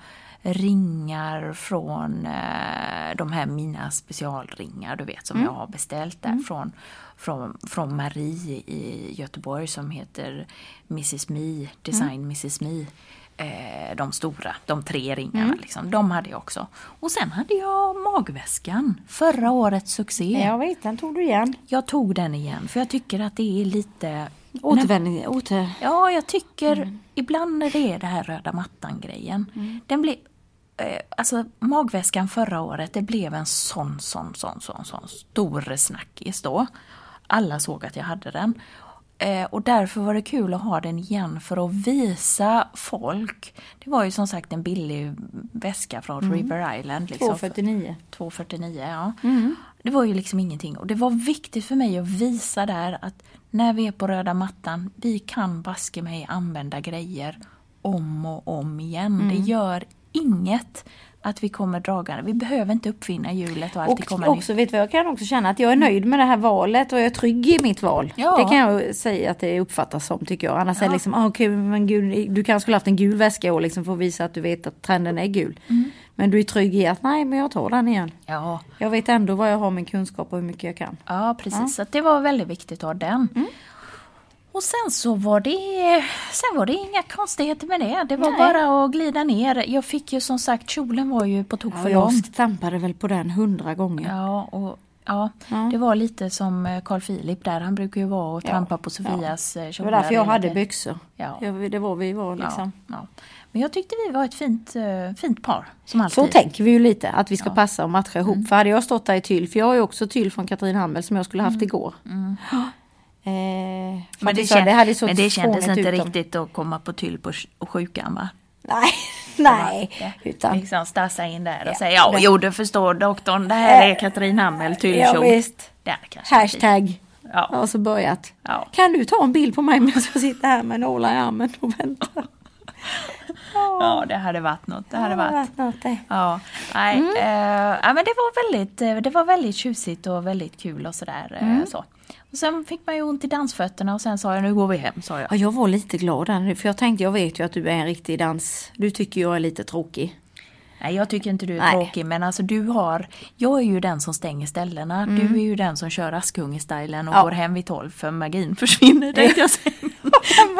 ringar från eh, de här mina specialringar du vet som Mm. jag har beställt där från, från, från Marie i Göteborg som heter Mrs Me, Design Mm. Mrs Me. Eh, de stora, de tre ringarna Mm. liksom, de hade jag också. Och sen hade jag magväskan, förra årets succé. Jag vet, den tog du igen. Jag tog den igen för jag tycker att det är lite Återvändning, åter... Ja, jag tycker Mm. ibland när det är det här röda mattan-grejen. Den blev, eh, alltså magväskan förra året, det blev en sån, sån, sån, sån, sån stor snackis då. Alla såg att jag hade den. Eh, och därför var det kul att ha den igen för att visa folk. Det var ju som sagt en billig väska från River Island. Liksom. 249. 249, ja. Det var ju liksom ingenting. Och det var viktigt för mig att visa där att när vi är på röda mattan, vi kan baske mig använda grejer om och om igen. Det gör inget att vi kommer dragande. Vi behöver inte uppfinna hjulet och alltid Och komma också, nytt. vet vad jag kan också känna? Att jag är nöjd med det här valet och jag är trygg i mitt val. Ja. Det kan jag säga att det uppfattas som tycker jag. Annars är det liksom, ah, okej men gud, du kanske skulle haft en gul väska och liksom få visa att du vet att trenden är gul. Mm. Men du är trygg i att nej men jag tar den igen. Ja, Jag vet ändå vad jag har min kunskap och hur mycket jag kan. ja precis. Så att det var väldigt viktigt att ha den. Och sen så var det, sen var det inga konstigheter med det. Det var Nej. bara att glida ner. Jag fick ju som sagt, kjolen var ju på tok Ja, för lång. jag stampade väl på den hundra gånger. Ja, och, ja, Ja. det var lite som eh, Carl Philip där. Han brukar ju vara och Ja, trampa på Sofias ja. Det kjolar. var därför jag hade byxor. Ja. Det var vi var liksom. Ja, ja. Men jag tyckte vi var ett fint, eh, fint par. Som alltid. Så tänker vi ju lite, att vi ska Ja. passa och matcha ihop. Mm. För hade jag stått där i tyll, för jag har ju också tyll från Katrin Hammel som jag skulle haft igår. Eh, Men det, faktiskt, så kän- det men det kändes inte ut dem. riktigt att komma på tyll på sj- sjukan va? Nej, nej. Utan, Liksom stassa in där och Ja, säga ja, jo du förstår doktorn, det här är Eh, Katrin Hammel ja tyllkjol. visst. Kanske varit fint. Hashtag. Ja. Och så börjat. Ja. Kan du ta en bild på mig medan jag sitter här med nålar i armen och väntar? ja, det hade varit något. Det hade Ja, varit. något det. Ja, nej, Mm. eh, ja, men det var väldigt, eh, det var väldigt tjusigt och väldigt kul och sådär. Mm. Så. Och sen fick man ju ont i dansfötterna och sen sa jag nu går vi hem, sa jag. Ja, jag var lite glad där nu, för jag tänkte, jag vet ju att du är en riktig dans... Du tycker jag är lite tråkig. Nej, jag tycker inte du är Nej. tråkig men alltså du har, jag är ju den som stänger ställena. Du är ju den som kör Askungen-stylen och Mm. Ja. går hem vid tolv för magin försvinner tänkte jag säga.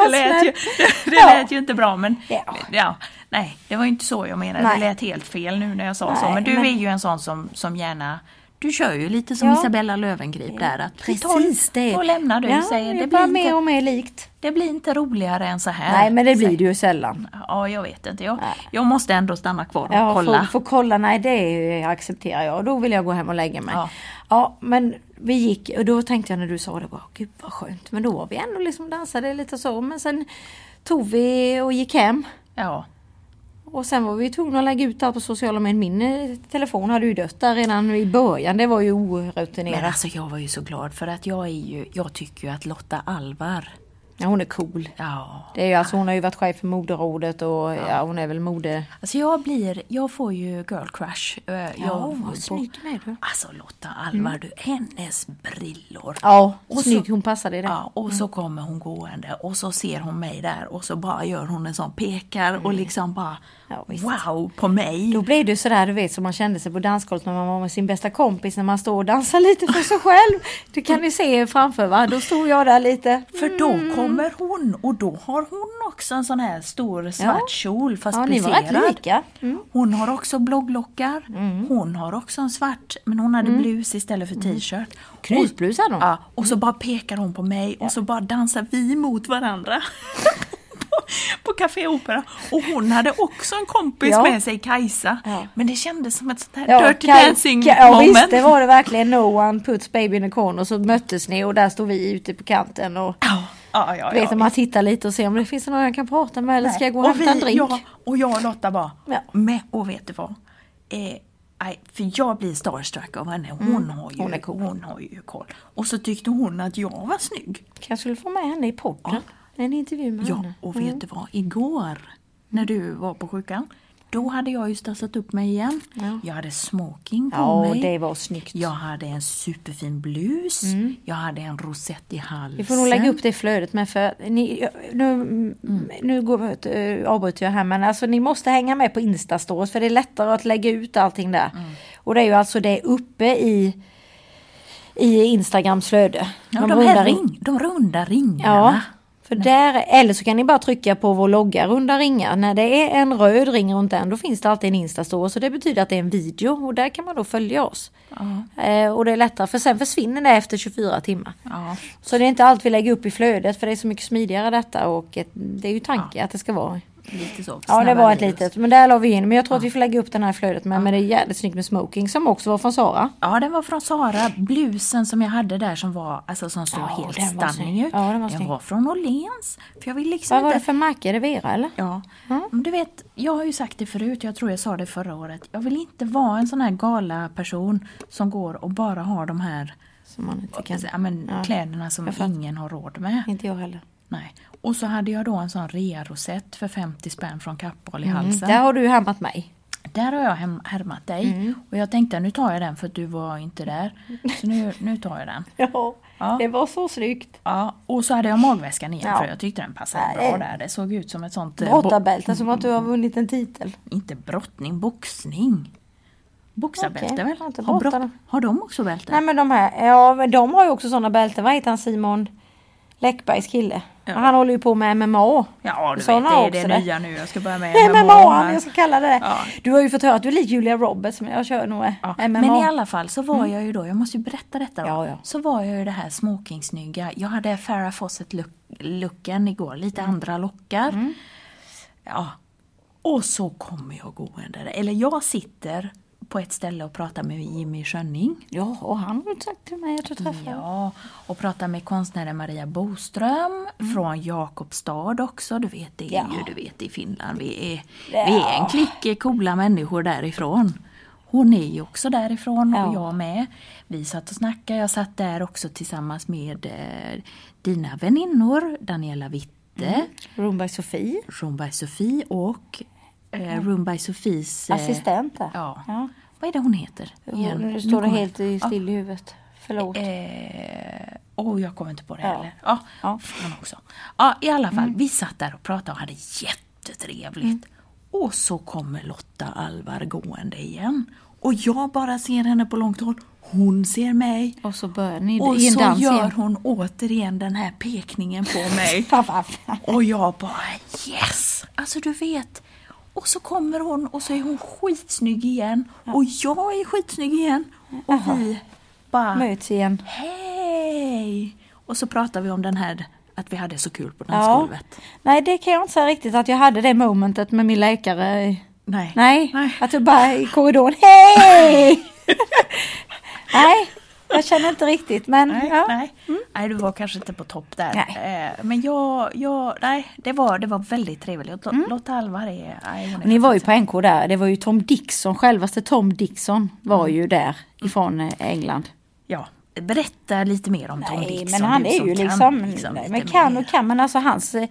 Det lät, ju, det, Ja. lät ju inte bra men Ja. ja, nej det var inte så jag menade. Nej. Det lät helt fel nu när jag sa så. Nej, Men du men- är ju en sån som, som gärna du kör ju lite som Ja. Isabella Löwengrip där. Att Precis det. Då lämnar du. Ja, säger, det det, blir mer inte, och mer likt. det blir inte roligare än så här. Nej, men det blir det ju sällan. Ja, jag vet inte. Jag, jag måste ändå stanna kvar och Ja, kolla. Få, få kolla, nej det accepterar jag. Då vill jag gå hem och lägga mig. Ja. Ja. men vi gick och då tänkte jag när du sa det, bara, gud vad skönt. Men då var vi ändå liksom dansade lite så. Men sen tog vi och gick hem. Ja. Och sen var vi tvungna att lägga ut allt på sociala medier. Min eh, telefon hade ju dött där redan i början. Det var ju orutinerat. Men alltså jag var ju så glad för att jag är ju, jag tycker ju att Lotta Alvar, Ja, hon är cool. ja. Det är ju alltså, hon har ju varit chef för moderrådet och ja. hon är väl mode... Alltså jag blir, jag får ju girl crush. Eh, Jag Ja, vad snygg du är du. Alltså Lotta Alvar, du, hennes brillor. Ja, Och snygg. så- hon passade i det. Ja, och så kommer hon gående och så ser hon mig där och så bara gör hon en sån pekar och liksom bara Ja, wow på mig. Då blev det sådär du vet som man kände sig på dansgolvet när man var med sin bästa kompis när man står och dansar lite för sig själv. Det kan ni se framför va? Då stod jag där lite. För då kommer hon och då har hon också en sån här stor svart kjol fast Ja, ni var rätt plisserad. lika. Mm. Hon har också blogglockar. Hon har också en svart, men hon hade blus istället för t-shirt. Krypblus hade hon. Ja, och så bara pekar hon på mig och så bara dansar vi mot varandra. på, Café Opera. Och hon hade också en kompis Ja. med sig, Kajsa. Ja. Men det kändes som ett sånt här Ja, Dirty Kaj- Dancing Kaj- ja, moment. visst, det var det verkligen. No one puts baby in a corner. Så möttes ni och där stod vi ute på kanten. Och Ja, ja, ja, vet ja, man tittar lite och ser om det finns någon jag kan prata med eller ska jag gå och och hämta en vi- drink? Ja, och jag och Lotta bara, Ja. med, och vet du vad? Eh, nej, för jag blir starstruck av henne. Hon, har ju, Mm. hon cool. hon har ju koll. Och så tyckte hon att jag var snygg. Kanske skulle få med henne i podden. En intervju med Ja, henne. och vet du vad? Igår när du var på sjukan, då hade jag ju stassat upp mig igen. Ja. Jag hade smoking på Ja, mig. det var snyggt. Jag hade en superfin blus. Jag hade en rosett i halsen. Vi får nog lägga upp det flödet med för ni, nu, nu går, äh, avbryter jag här men alltså ni måste hänga med på Instastories för det är lättare att lägga ut allting där. Och det är ju alltså det uppe i i Instagrams flöde. Ja, de, runda ring, de runda ringarna. Ja, för där, eller så kan ni bara trycka på vår logga runda ringar. När det är en röd ring runt den då finns det alltid en Instastory så det betyder att det är en video och där kan man då följa oss. Eh, och det är lättare för sen försvinner det efter 24 timmar. Ja. Så det är inte allt vi lägger upp i flödet för det är så mycket smidigare detta och det är ju tanke att det ska vara. Lite så. Ja det var ett litet men där la vi in. Men jag tror att vi får lägga upp den här flödet med. Men det är jävligt snyggt med smoking som också var från Sara. Ja, den var från Sara. Blusen som jag hade där som var, alltså som såg Ja, helt den var stunning ut. Ja, den var snygg. var från Åhléns. För jag vill liksom Vad var inte... det för märke? Är det Vera eller? Ja, men du vet, jag har ju sagt det förut, jag tror jag sa det förra året. Jag vill inte vara en sån här gala-person som går och bara har de här Som man inte kan. ja, men, Ja. kläderna som ingen har råd med. Inte jag heller. Nej. Och så hade jag då en sån rea-rosett för 50 spänn från Kappahl i Mm, halsen. där har du härmat mig. Där har jag härmat dig. Mm. Och jag tänkte nu tar jag den för att du var inte där. Så nu, nu tar jag den. Ja, Ja. det var så snyggt. Ja, och så hade jag magväskan igen Ja. för jag tyckte den passade Nej, bra där. Det såg ut som ett sånt... eh, Brottarbälte som att du har vunnit en titel. Inte brottning, boxning. Boxarbälte Okej, väl? har brott, har de också bälte? Nej men de här, ja men de har ju också sådana bälten. Vad heter han Simon? Läckbergs kille. Han håller ju på med MMA. Ja, du Såna vet, det är också det det. nya nu. Jag ska börja med MMA, MMA. han, här. jag ska kalla det. Ja. Du har ju fått höra att du är lik Julia Roberts men jag kör nog Ja, MMA. Men i alla fall så var jag ju då, jag måste ju berätta detta då. Ja, ja. Så var jag ju det här smokingsnygga. Jag hade Farrah Fawcett look, looken igår, lite Mm. andra lockar. Ja. Och så kommer jag gående, där. eller jag sitter på ett ställe och pratar med Jimmy Schönning. Ja, och han har sagt till mig att du träffade. Ja, och pratar med konstnären Maria Boström från Jakobstad också. Du vet, det är Mm. Ja. ju du vet, i Finland. Vi är, vi är en klick coola människor därifrån. Hon är ju också därifrån Ja. och jag med. Vi satt och snackade. Jag satt där också tillsammans med eh, dina väninnor Daniela Witte, Mm. Rumberg Sofie. Rumberg Sofie och eh, Rumberg Sofies... eh, Assistent där. Ja. Ja. Vad är det hon heter? igen? Nu står det helt i still i huvudet. Förlåt. Eh, oh, jag kommer inte på det Ja. heller. Ja, Ja. fan också. Ja, i alla fall, vi satt där och pratade och hade jättetrevligt. Och så kommer Lotta Alvar gående igen. Och jag bara ser henne på långt håll. Hon ser mig. Och så börjar ni Och så dans gör igen. hon återigen den här pekningen på mig. Och jag bara yes! Alltså du vet. Och så kommer hon och så är hon skitsnygg igen. Och jag är skitsnygg igen. Och vi bara Möts igen. hej! Och så pratar vi om den här att vi hade så kul på Ja. dansgolvet. Nej, det kan jag inte säga riktigt att jag hade det momentet med min läkare. Nej. Nej, Nej. att du bara i korridoren, hej! Nej, jag känner inte riktigt men Nej, ja. nej. nej, du var kanske inte på topp där. Nej. Eh, Men jag, jag, nej, det var, det var väldigt trevligt. Lot- Lotta Alvar är, nej, Ni var ju på NK där, det var ju Tom Dixon, självaste Tom Dixon var ju där ifrån eh, England. Ja, berätta lite mer om Tom Nej, Dixon. men han är ju kan liksom, liksom men kan och kan, men alltså hans, eh,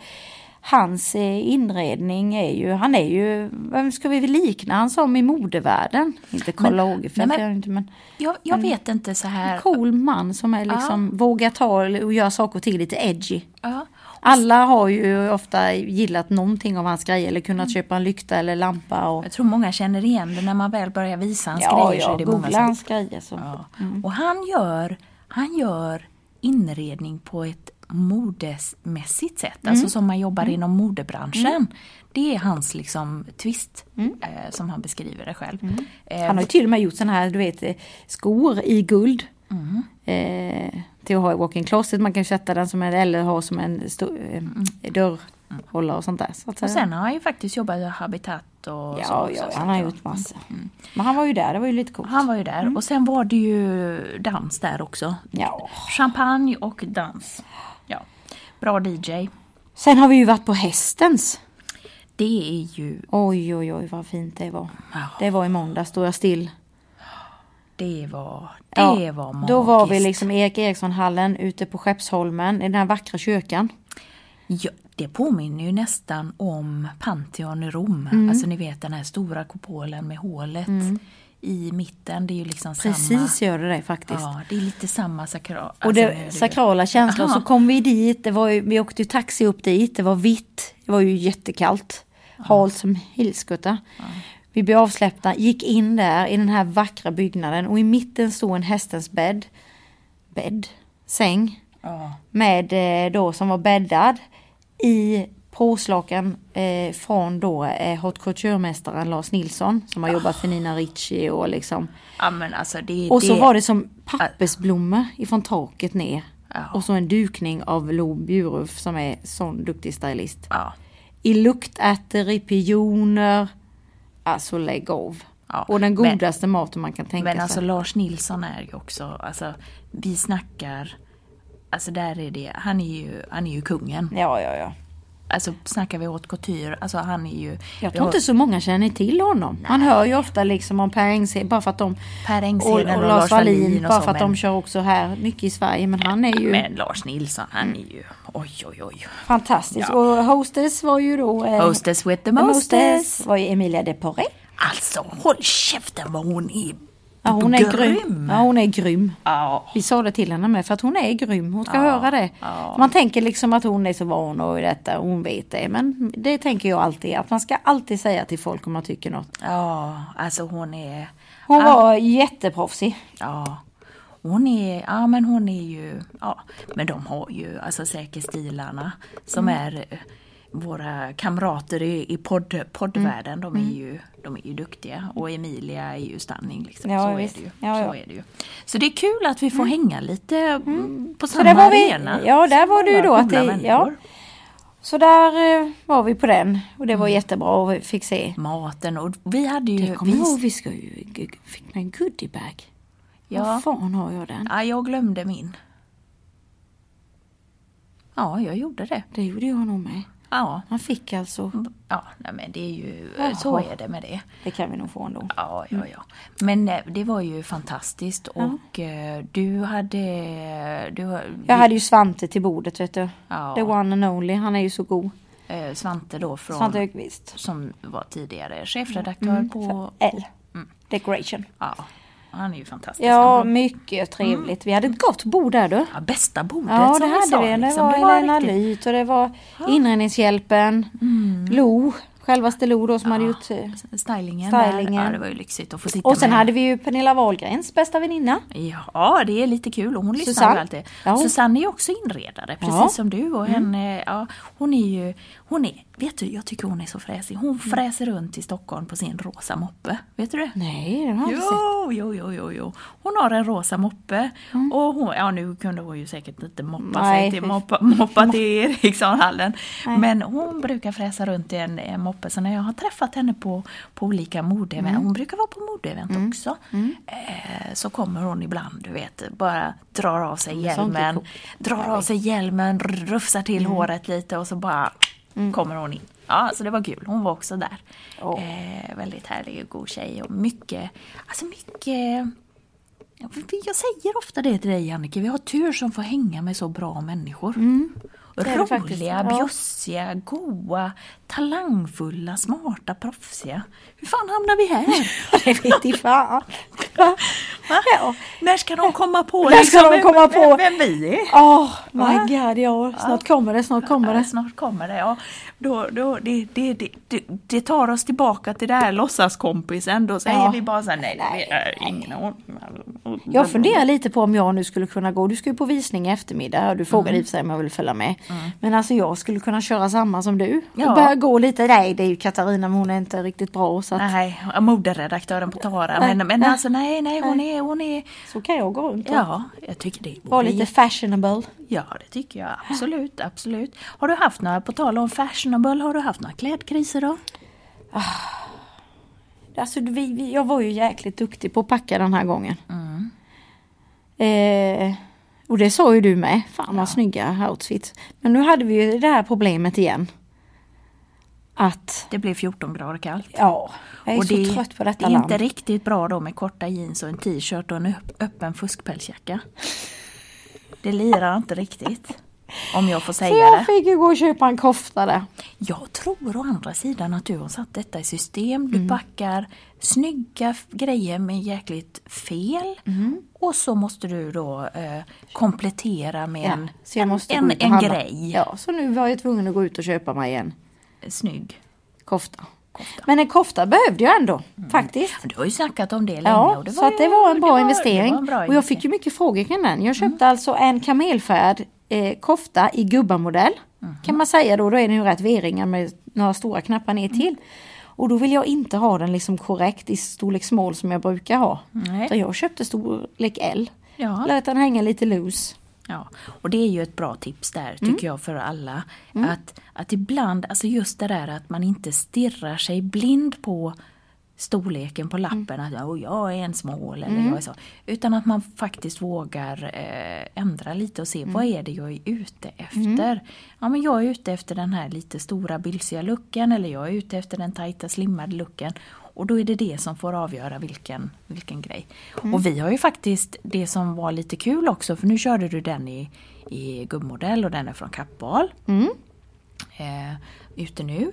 hans eh, inredning är ju, han är ju, vem ska vi likna han som i modevärlden? Inte Karl Lagerfeld, men- inte, men Jag, jag vet inte så här. en cool man som är liksom, vågar ta och göra saker och ting lite edgy. Ja. Alla har ju ofta gillat någonting av hans grejer eller kunnat köpa en lykta eller lampa. Och, Jag tror många känner igen det när man väl börjar visa hans ja, grejer. så ja, är det många googla som hans grejer. Så. Ja. Och han gör, han gör inredning på ett modesmässigt sätt, Mm. alltså som man jobbar inom modebranschen. Det är hans liksom twist, eh, som han beskriver det själv. Eh, Mm. Han har ju till och med gjort sådana här, du vet, eh, skor i guld. Mm. Eh, till att ha i walk-in closet. Man kan sätta den som en, eller ha som en stor, eh, dörrhållare och sånt där. Så Mm. och säga. sen har han ju faktiskt jobbat i Habitat och ja, så. ja, han har gjort massor. Men han var ju där, det var ju lite coolt. Han var ju där. Och sen var det ju dans där också. Ja. Champagne och dans. Bra DJ. Sen har vi ju varit på Hästens. Det är ju, Oj, oj, oj vad fint det var. Ja. Det var i måndag, stod jag still. det var, det Ja, var magiskt. Då var vi liksom Erik Eriksson-hallen ute på Skeppsholmen i den här vackra kyrkan. Ja, det påminner ju nästan om Pantheon i Rom. Mm. Alltså ni vet den här stora kupolen med hålet i mitten. Det är ju liksom Precis samma. gör det det faktiskt. Ja, det är lite samma sakral. Och det, sakrala känslor. Så kom vi dit, det var ju, vi åkte ju taxi upp dit, det var vitt, det var ju jättekallt. Halt som helskotta. Vi blev avsläppta, gick in där i den här vackra byggnaden och i mitten stod en hästens bädd. Bädd? Säng. Ja. Med eh, då som var bäddad i påslakan eh, från då eh, haute couture-mästaren Lars Nilsson som har jobbat för Nina Ricci och liksom ja, men alltså det och så det, var det som pappersblommor ifrån taket ner. Ja. Och så en dukning av Lo Bjuruf som är sån duktig stylist. Ja. I luktärtor, i pioner. Alltså lägg av. Ja, Och den men- godaste maten man kan tänka Men sig. alltså Lars Nilsson är ju också, alltså vi snackar, alltså där är det, han är ju, han är ju kungen. Ja, ja, ja. Alltså snackar vi haute couture, alltså han är ju... Jag tror inte så många känner till honom. Man hör ju ofta liksom om Per Engsheden, bara för att de... Per och, Engsheden och, och Lars Wallin, och bara för att de kör också här mycket i Sverige. Men han är ju Men Lars Nilsson, han är ju, oj oj oj. fantastisk. Ja. Och hostess var ju då... Eh, Hostess with the mostess. var ju Emilia de Porre. Alltså håll käften vad hon är Ja, hon är grym. Ja, hon är grym. Ja. Vi sa det till henne med för att hon är grym. Hon ska Ja, höra det. ja. Man tänker liksom att hon är så van och detta och hon vet det. Men det tänker jag alltid. Att man ska alltid säga till folk om man tycker något. Ja, alltså hon är... Hon var jätteproffsig. Ja. Hon är, ja men hon är ju, ja men de har ju alltså Säkerstilarna som Mm. är våra kamrater i, i podd, poddvärlden. De, är ju, de är ju duktiga och Emilia är ju stunning. Liksom. Ja, så, är det ju. Ja, så ja. är det ju. Så det är kul att vi får hänga lite mm. på Så samma var vi- arena. ja, där var det Alla då att det- ja. Så där eh, var vi på den och det var Mm. jättebra och vi fick se. Maten och vi hade ju... Jag kommer vi- ihåg vi ska ju, fick en goodiebag. Ja. Vad fan har jag den? Ja, jag glömde min. Ja, jag gjorde det. Det gjorde jag nog med. Ja, Han fick alltså, ja nej, men det är ju, Jaha. så är det med det. det kan vi nog få ändå. Ja, ja, ja. Men eh, det var ju fantastiskt och eh, du hade... Du, Jag hade ju Svante till bordet vet du. Ja. The one and only, han är ju så god. eh, Svante då från... Svante Högqvist. Som var tidigare chefredaktör på... L. Decoration. Ja, han är ju fantastisk. Ja, mycket trevligt. Vi hade ett gott bord där du. ja, bästa bordet Ja, det hade sa, vi. Det liksom. var Elena riktigt- Lyth och det var Inredningshjälpen. Lo, självaste Lo då som hade gjort... eh, Stylingen, Stylingen. Där. Ja, det var ju lyxigt att få sitta Och sen med. hade vi ju Pernilla Wahlgrens bästa väninna. Ja, det är lite kul och hon lyssnar ju alltid. Ja, hon- Susanne är också inredare, precis Ja. Mm. som du. Och henne, ja, hon är ju, hon är, vet du, jag tycker hon är så fräsig. Mm. Hon fräser runt i Stockholm på sin rosa moppe. Vet du det? Nej, den har jag inte sett. Jo, jo, jo, jo. Hon har en rosa moppe. Och hon, ja nu kunde hon ju säkert inte moppa Nej, sig till, moppa, moppa till Erikssonhallen. Men hon brukar fräsa runt i en, en moppe. Så när jag har träffat henne på, på olika modeevent, Mm. hon brukar vara på modeevent också. Eh, så kommer hon ibland, du vet, bara drar av sig hjälmen. Drar av sig hjälmen, rufsar till Mm. håret lite och så bara kommer hon in. Ja, så det var kul. Hon var också där. Åh. Eh, väldigt härlig och god tjej och mycket, alltså mycket jag säger ofta det till dig Jannike, vi har tur som får hänga med så bra människor. Mm. Roliga, ja. bjussiga, goa, talangfulla, smarta, proffsiga. Hur fan hamnar vi här? Det vet fan. Ja. När ska de komma på, När ska de vem, komma på? vem, vem vi är? Åh, my Va? god, ja. Snart kommer det, snart kommer Ja, det. snart kommer det. Ja. Då, då, det, det, det, det, tar oss tillbaka till det här låtsaskompisen. Då säger Ja. vi bara så här, nej, det är ingen aning. Jag funderar lite på om jag nu skulle kunna gå, du ska ju på visning i eftermiddag, du frågade Mm. i och för sig om jag vill följa med. Men alltså jag skulle kunna köra samma som du Ja. och börja gå lite, nej det är ju Katarina men hon är inte riktigt bra så att, Nej, moderedaktören på Tara. Nej, Men, men nej. alltså nej, nej, hon är, hon är... så kan jag gå runt och Ja, jag tycker det vara lite fashionable. Ja, det tycker jag absolut, absolut. Har du haft några, på tal om fashionable, har du haft några klädkriser då? Alltså, vi, vi, jag var ju jäkligt duktig på att packa den här gången. Mm. Eh, och det sa ju du med. Fan vad snygga outfits. Men nu hade vi ju det här problemet igen. Att, Det blev 14 grader kallt. ja, jag är och så det, trött på detta Det är land. inte riktigt bra då med korta jeans och en t-shirt och en öpp- öppen fuskpälsjacka. Det lirar inte riktigt. Om jag får så säga jag det. fick ju gå och köpa en kofta där. Jag tror å andra sidan att du har satt detta i system. Du Mm. packar snygga grejer med jäkligt fel. Mm. Och så måste du då eh, komplettera med en, så jag måste en, en handla. grej. Ja, så nu var jag tvungen att gå ut och köpa mig en Snygg. kofta. Men en kofta behövde jag ändå, Mm. faktiskt. Du har ju snackat om det länge. Ja, det så att det ju- var en bra det var- investering. var en bra och jag fick ju mycket frågor kring den. Jag köpte alltså en kamelfärd eh, kofta i gubbamodell. Kan man säga då, då är den ju rätt V-ringar med några stora knappar ner till. Och då vill jag inte ha den liksom korrekt i storlek small som jag brukar ha. Nej. Så jag köpte storlek L. Ja. Lät den hänga lite loose. Ja, och det är ju ett bra tips där tycker Mm. jag för alla. Att, att ibland, alltså just det där att man inte stirrar sig blind på storleken på lappen, att oh, jag är en smål eller jag är så. Utan att man faktiskt vågar eh, ändra lite och se vad är det jag är ute efter. Ja men jag är ute efter den här lite stora bylsiga looken eller jag är ute efter den tajta slimmade looken. Och då är det det som får avgöra vilken, vilken grej. Och vi har ju faktiskt det som var lite kul också, för nu körde du den i, i gubbmodell och den är från Kappahl. Eh, ute nu.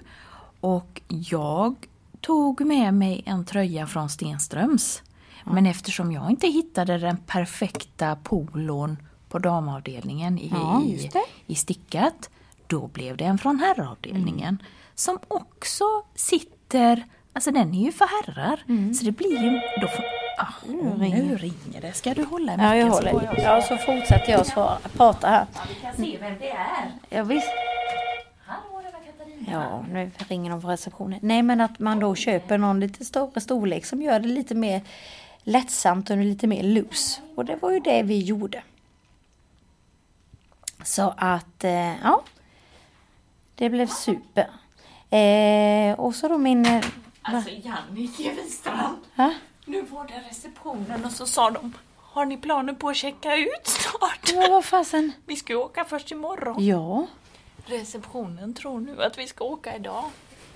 Och jag tog med mig en tröja från Stenströms. Men eftersom jag inte hittade den perfekta polon på damavdelningen i, Ja, i, stickat, då blev det en från herravdelningen. Som också sitter, alltså den är ju för herrar. Så det blir ju, då får, Nu ringer. nu ringer det. Ska du hålla Ja, jag micken så håller. jag Ja, så fortsätter jag svara, prata här. Vi kan se vem det är. Ja, visst. Hallå, det var Katarina. Ja, nu ringer de på receptionen. Nej, men att man då köper någon lite större storlek som gör det lite mer lättsamt och lite mer loose. Och det var ju det vi gjorde. Så att, eh, ja. Det blev super. Eh, och så då min... eh, Alltså Jannike Wistrand. Va? Nu var det receptionen och så sa de Har ni planer på att checka ut snart? Ja, vad fasen? Vi ska ju åka först imorgon. Ja. Receptionen tror nu att vi ska åka idag.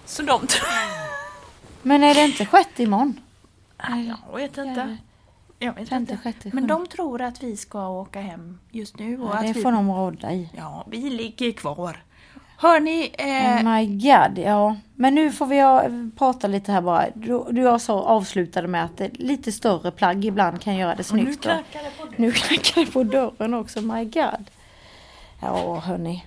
Så de tror... Men är det inte sjätte imorgon? Jag vet inte. Jag vet inte. Men de tror att vi ska åka hem just nu. Och Ja, det att vi... får de rodda i. Ja, vi ligger kvar. Hör ni, eh, Oh my god, ja. Men nu får vi prata lite här bara. Du, du så avslutade med att lite större plagg ibland kan göra det och nu snyggt. då. knackar det på dörren. nu knackar det på dörren också, my god. Ja, hörni.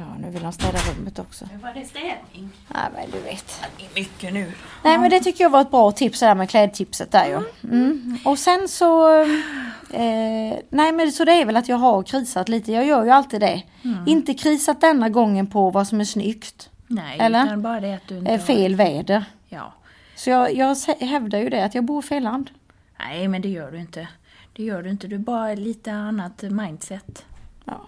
Ja, nu vill de städa rummet också. Nu var det städning. Nej, men du vet. Det är mycket nu. Nej, men det tycker jag var ett bra tips det där med klädtipset där ju. Mm. Och sen så... Eh, nej, men så det är väl att jag har krisat lite. Jag gör ju alltid det. Inte krisat denna gången på vad som är snyggt. Nej, Eller? utan bara det att du inte Eh, har- fel väder. Ja. Så jag, jag hävdar ju det att jag bor i fel land. Nej, men det gör du inte. Det gör du inte. Du är bara lite annat mindset. Ja.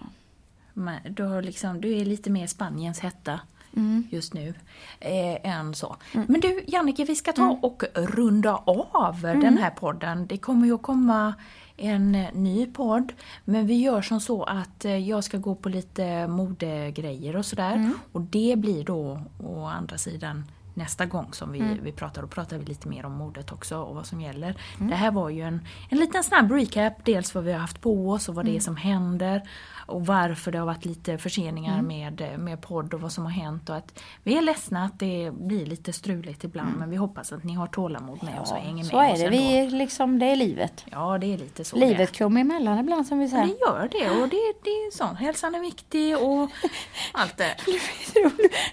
Du, har liksom, du är lite mer Spaniens hetta Mm. just nu eh, än så. Men du Jannike, vi ska ta och runda av den här podden. Det kommer ju att komma en eh, ny podd. Men vi gör som så att eh, jag ska gå på lite modegrejer och sådär. Och det blir då å andra sidan nästa gång som vi, vi pratar. Då pratar vi lite mer om modet också och vad som gäller. Det här var ju en, en liten snabb recap. Dels vad vi har haft på oss och vad det är som händer. Och varför det har varit lite förseningar med, med podd och vad som har hänt. Och att vi är ledsna att det blir lite struligt ibland. Men vi hoppas att ni har tålamod med oss och hänger med Så är det. Vi, är liksom, det är livet. Ja, det är lite så det. Livet kommer emellan ibland som vi Ja, säger. det gör det och det, det är sånt. Hälsan är viktig och allt det.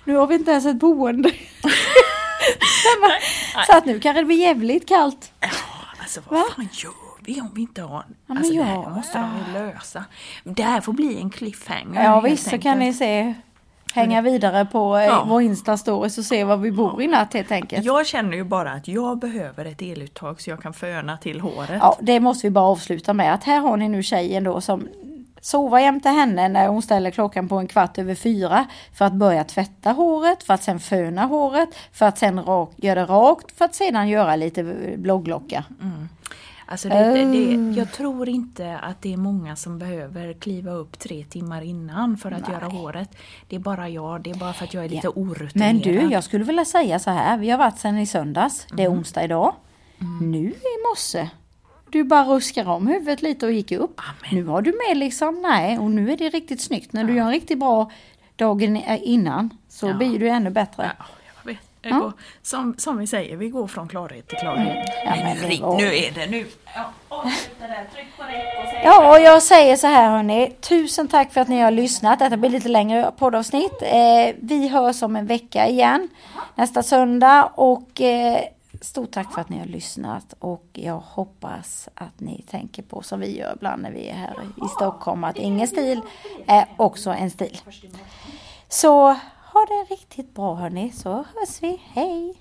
nu har vi inte ens ett boende. Så att nu kanske det blir jävligt kallt. Ja, alltså vad fan gör vi om vi inte har... men Alltså det ja, här måste de ju lösa. Det här får bli en cliffhanger Ja visst så kan ni se hänga vidare på eh, Ja. vår Insta-stories och se var vi bor i natt helt enkelt. Jag känner ju bara att jag behöver ett eluttag så jag kan föna till håret. Ja, det måste vi bara avsluta med att här har ni nu tjejen då som sover jämte henne när hon ställer klockan på en kvart över fyra för att börja tvätta håret, för att sen föna håret, för att sen rak, göra det rakt, för att sedan göra lite blogglocka. Alltså det, det, det, Oh. jag tror inte att det är många som behöver kliva upp tre timmar innan för att göra håret. Det är bara jag, det är bara för att jag är lite Ja. orutinerad. Men du, jag skulle vilja säga så här. Vi har varit sedan i söndags. Det är Mm. onsdag idag. Nu i morse. Du bara ruskar om huvudet lite och gick upp. Nu har du med liksom, nej, och nu är det riktigt snyggt. När du gör en riktigt bra dagen innan så Ja. blir du ännu bättre. Ja, går, som, som vi säger, vi går från klarhet till klarhet. Ja, men det ring, var- nu är det nu. Ja, Ja, och jag säger så här hörni. Tusen tack för att ni har lyssnat. Detta blir lite längre poddavsnitt. Eh, vi hörs om en vecka igen. Nästa söndag. Och eh, stort tack för att ni har lyssnat. Och jag hoppas att ni tänker på som vi gör ibland när vi är här i Stockholm. Att ingen stil är också en stil. Så ha det riktigt bra hörni. Så hörs vi. Hej!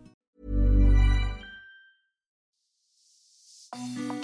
Thank you.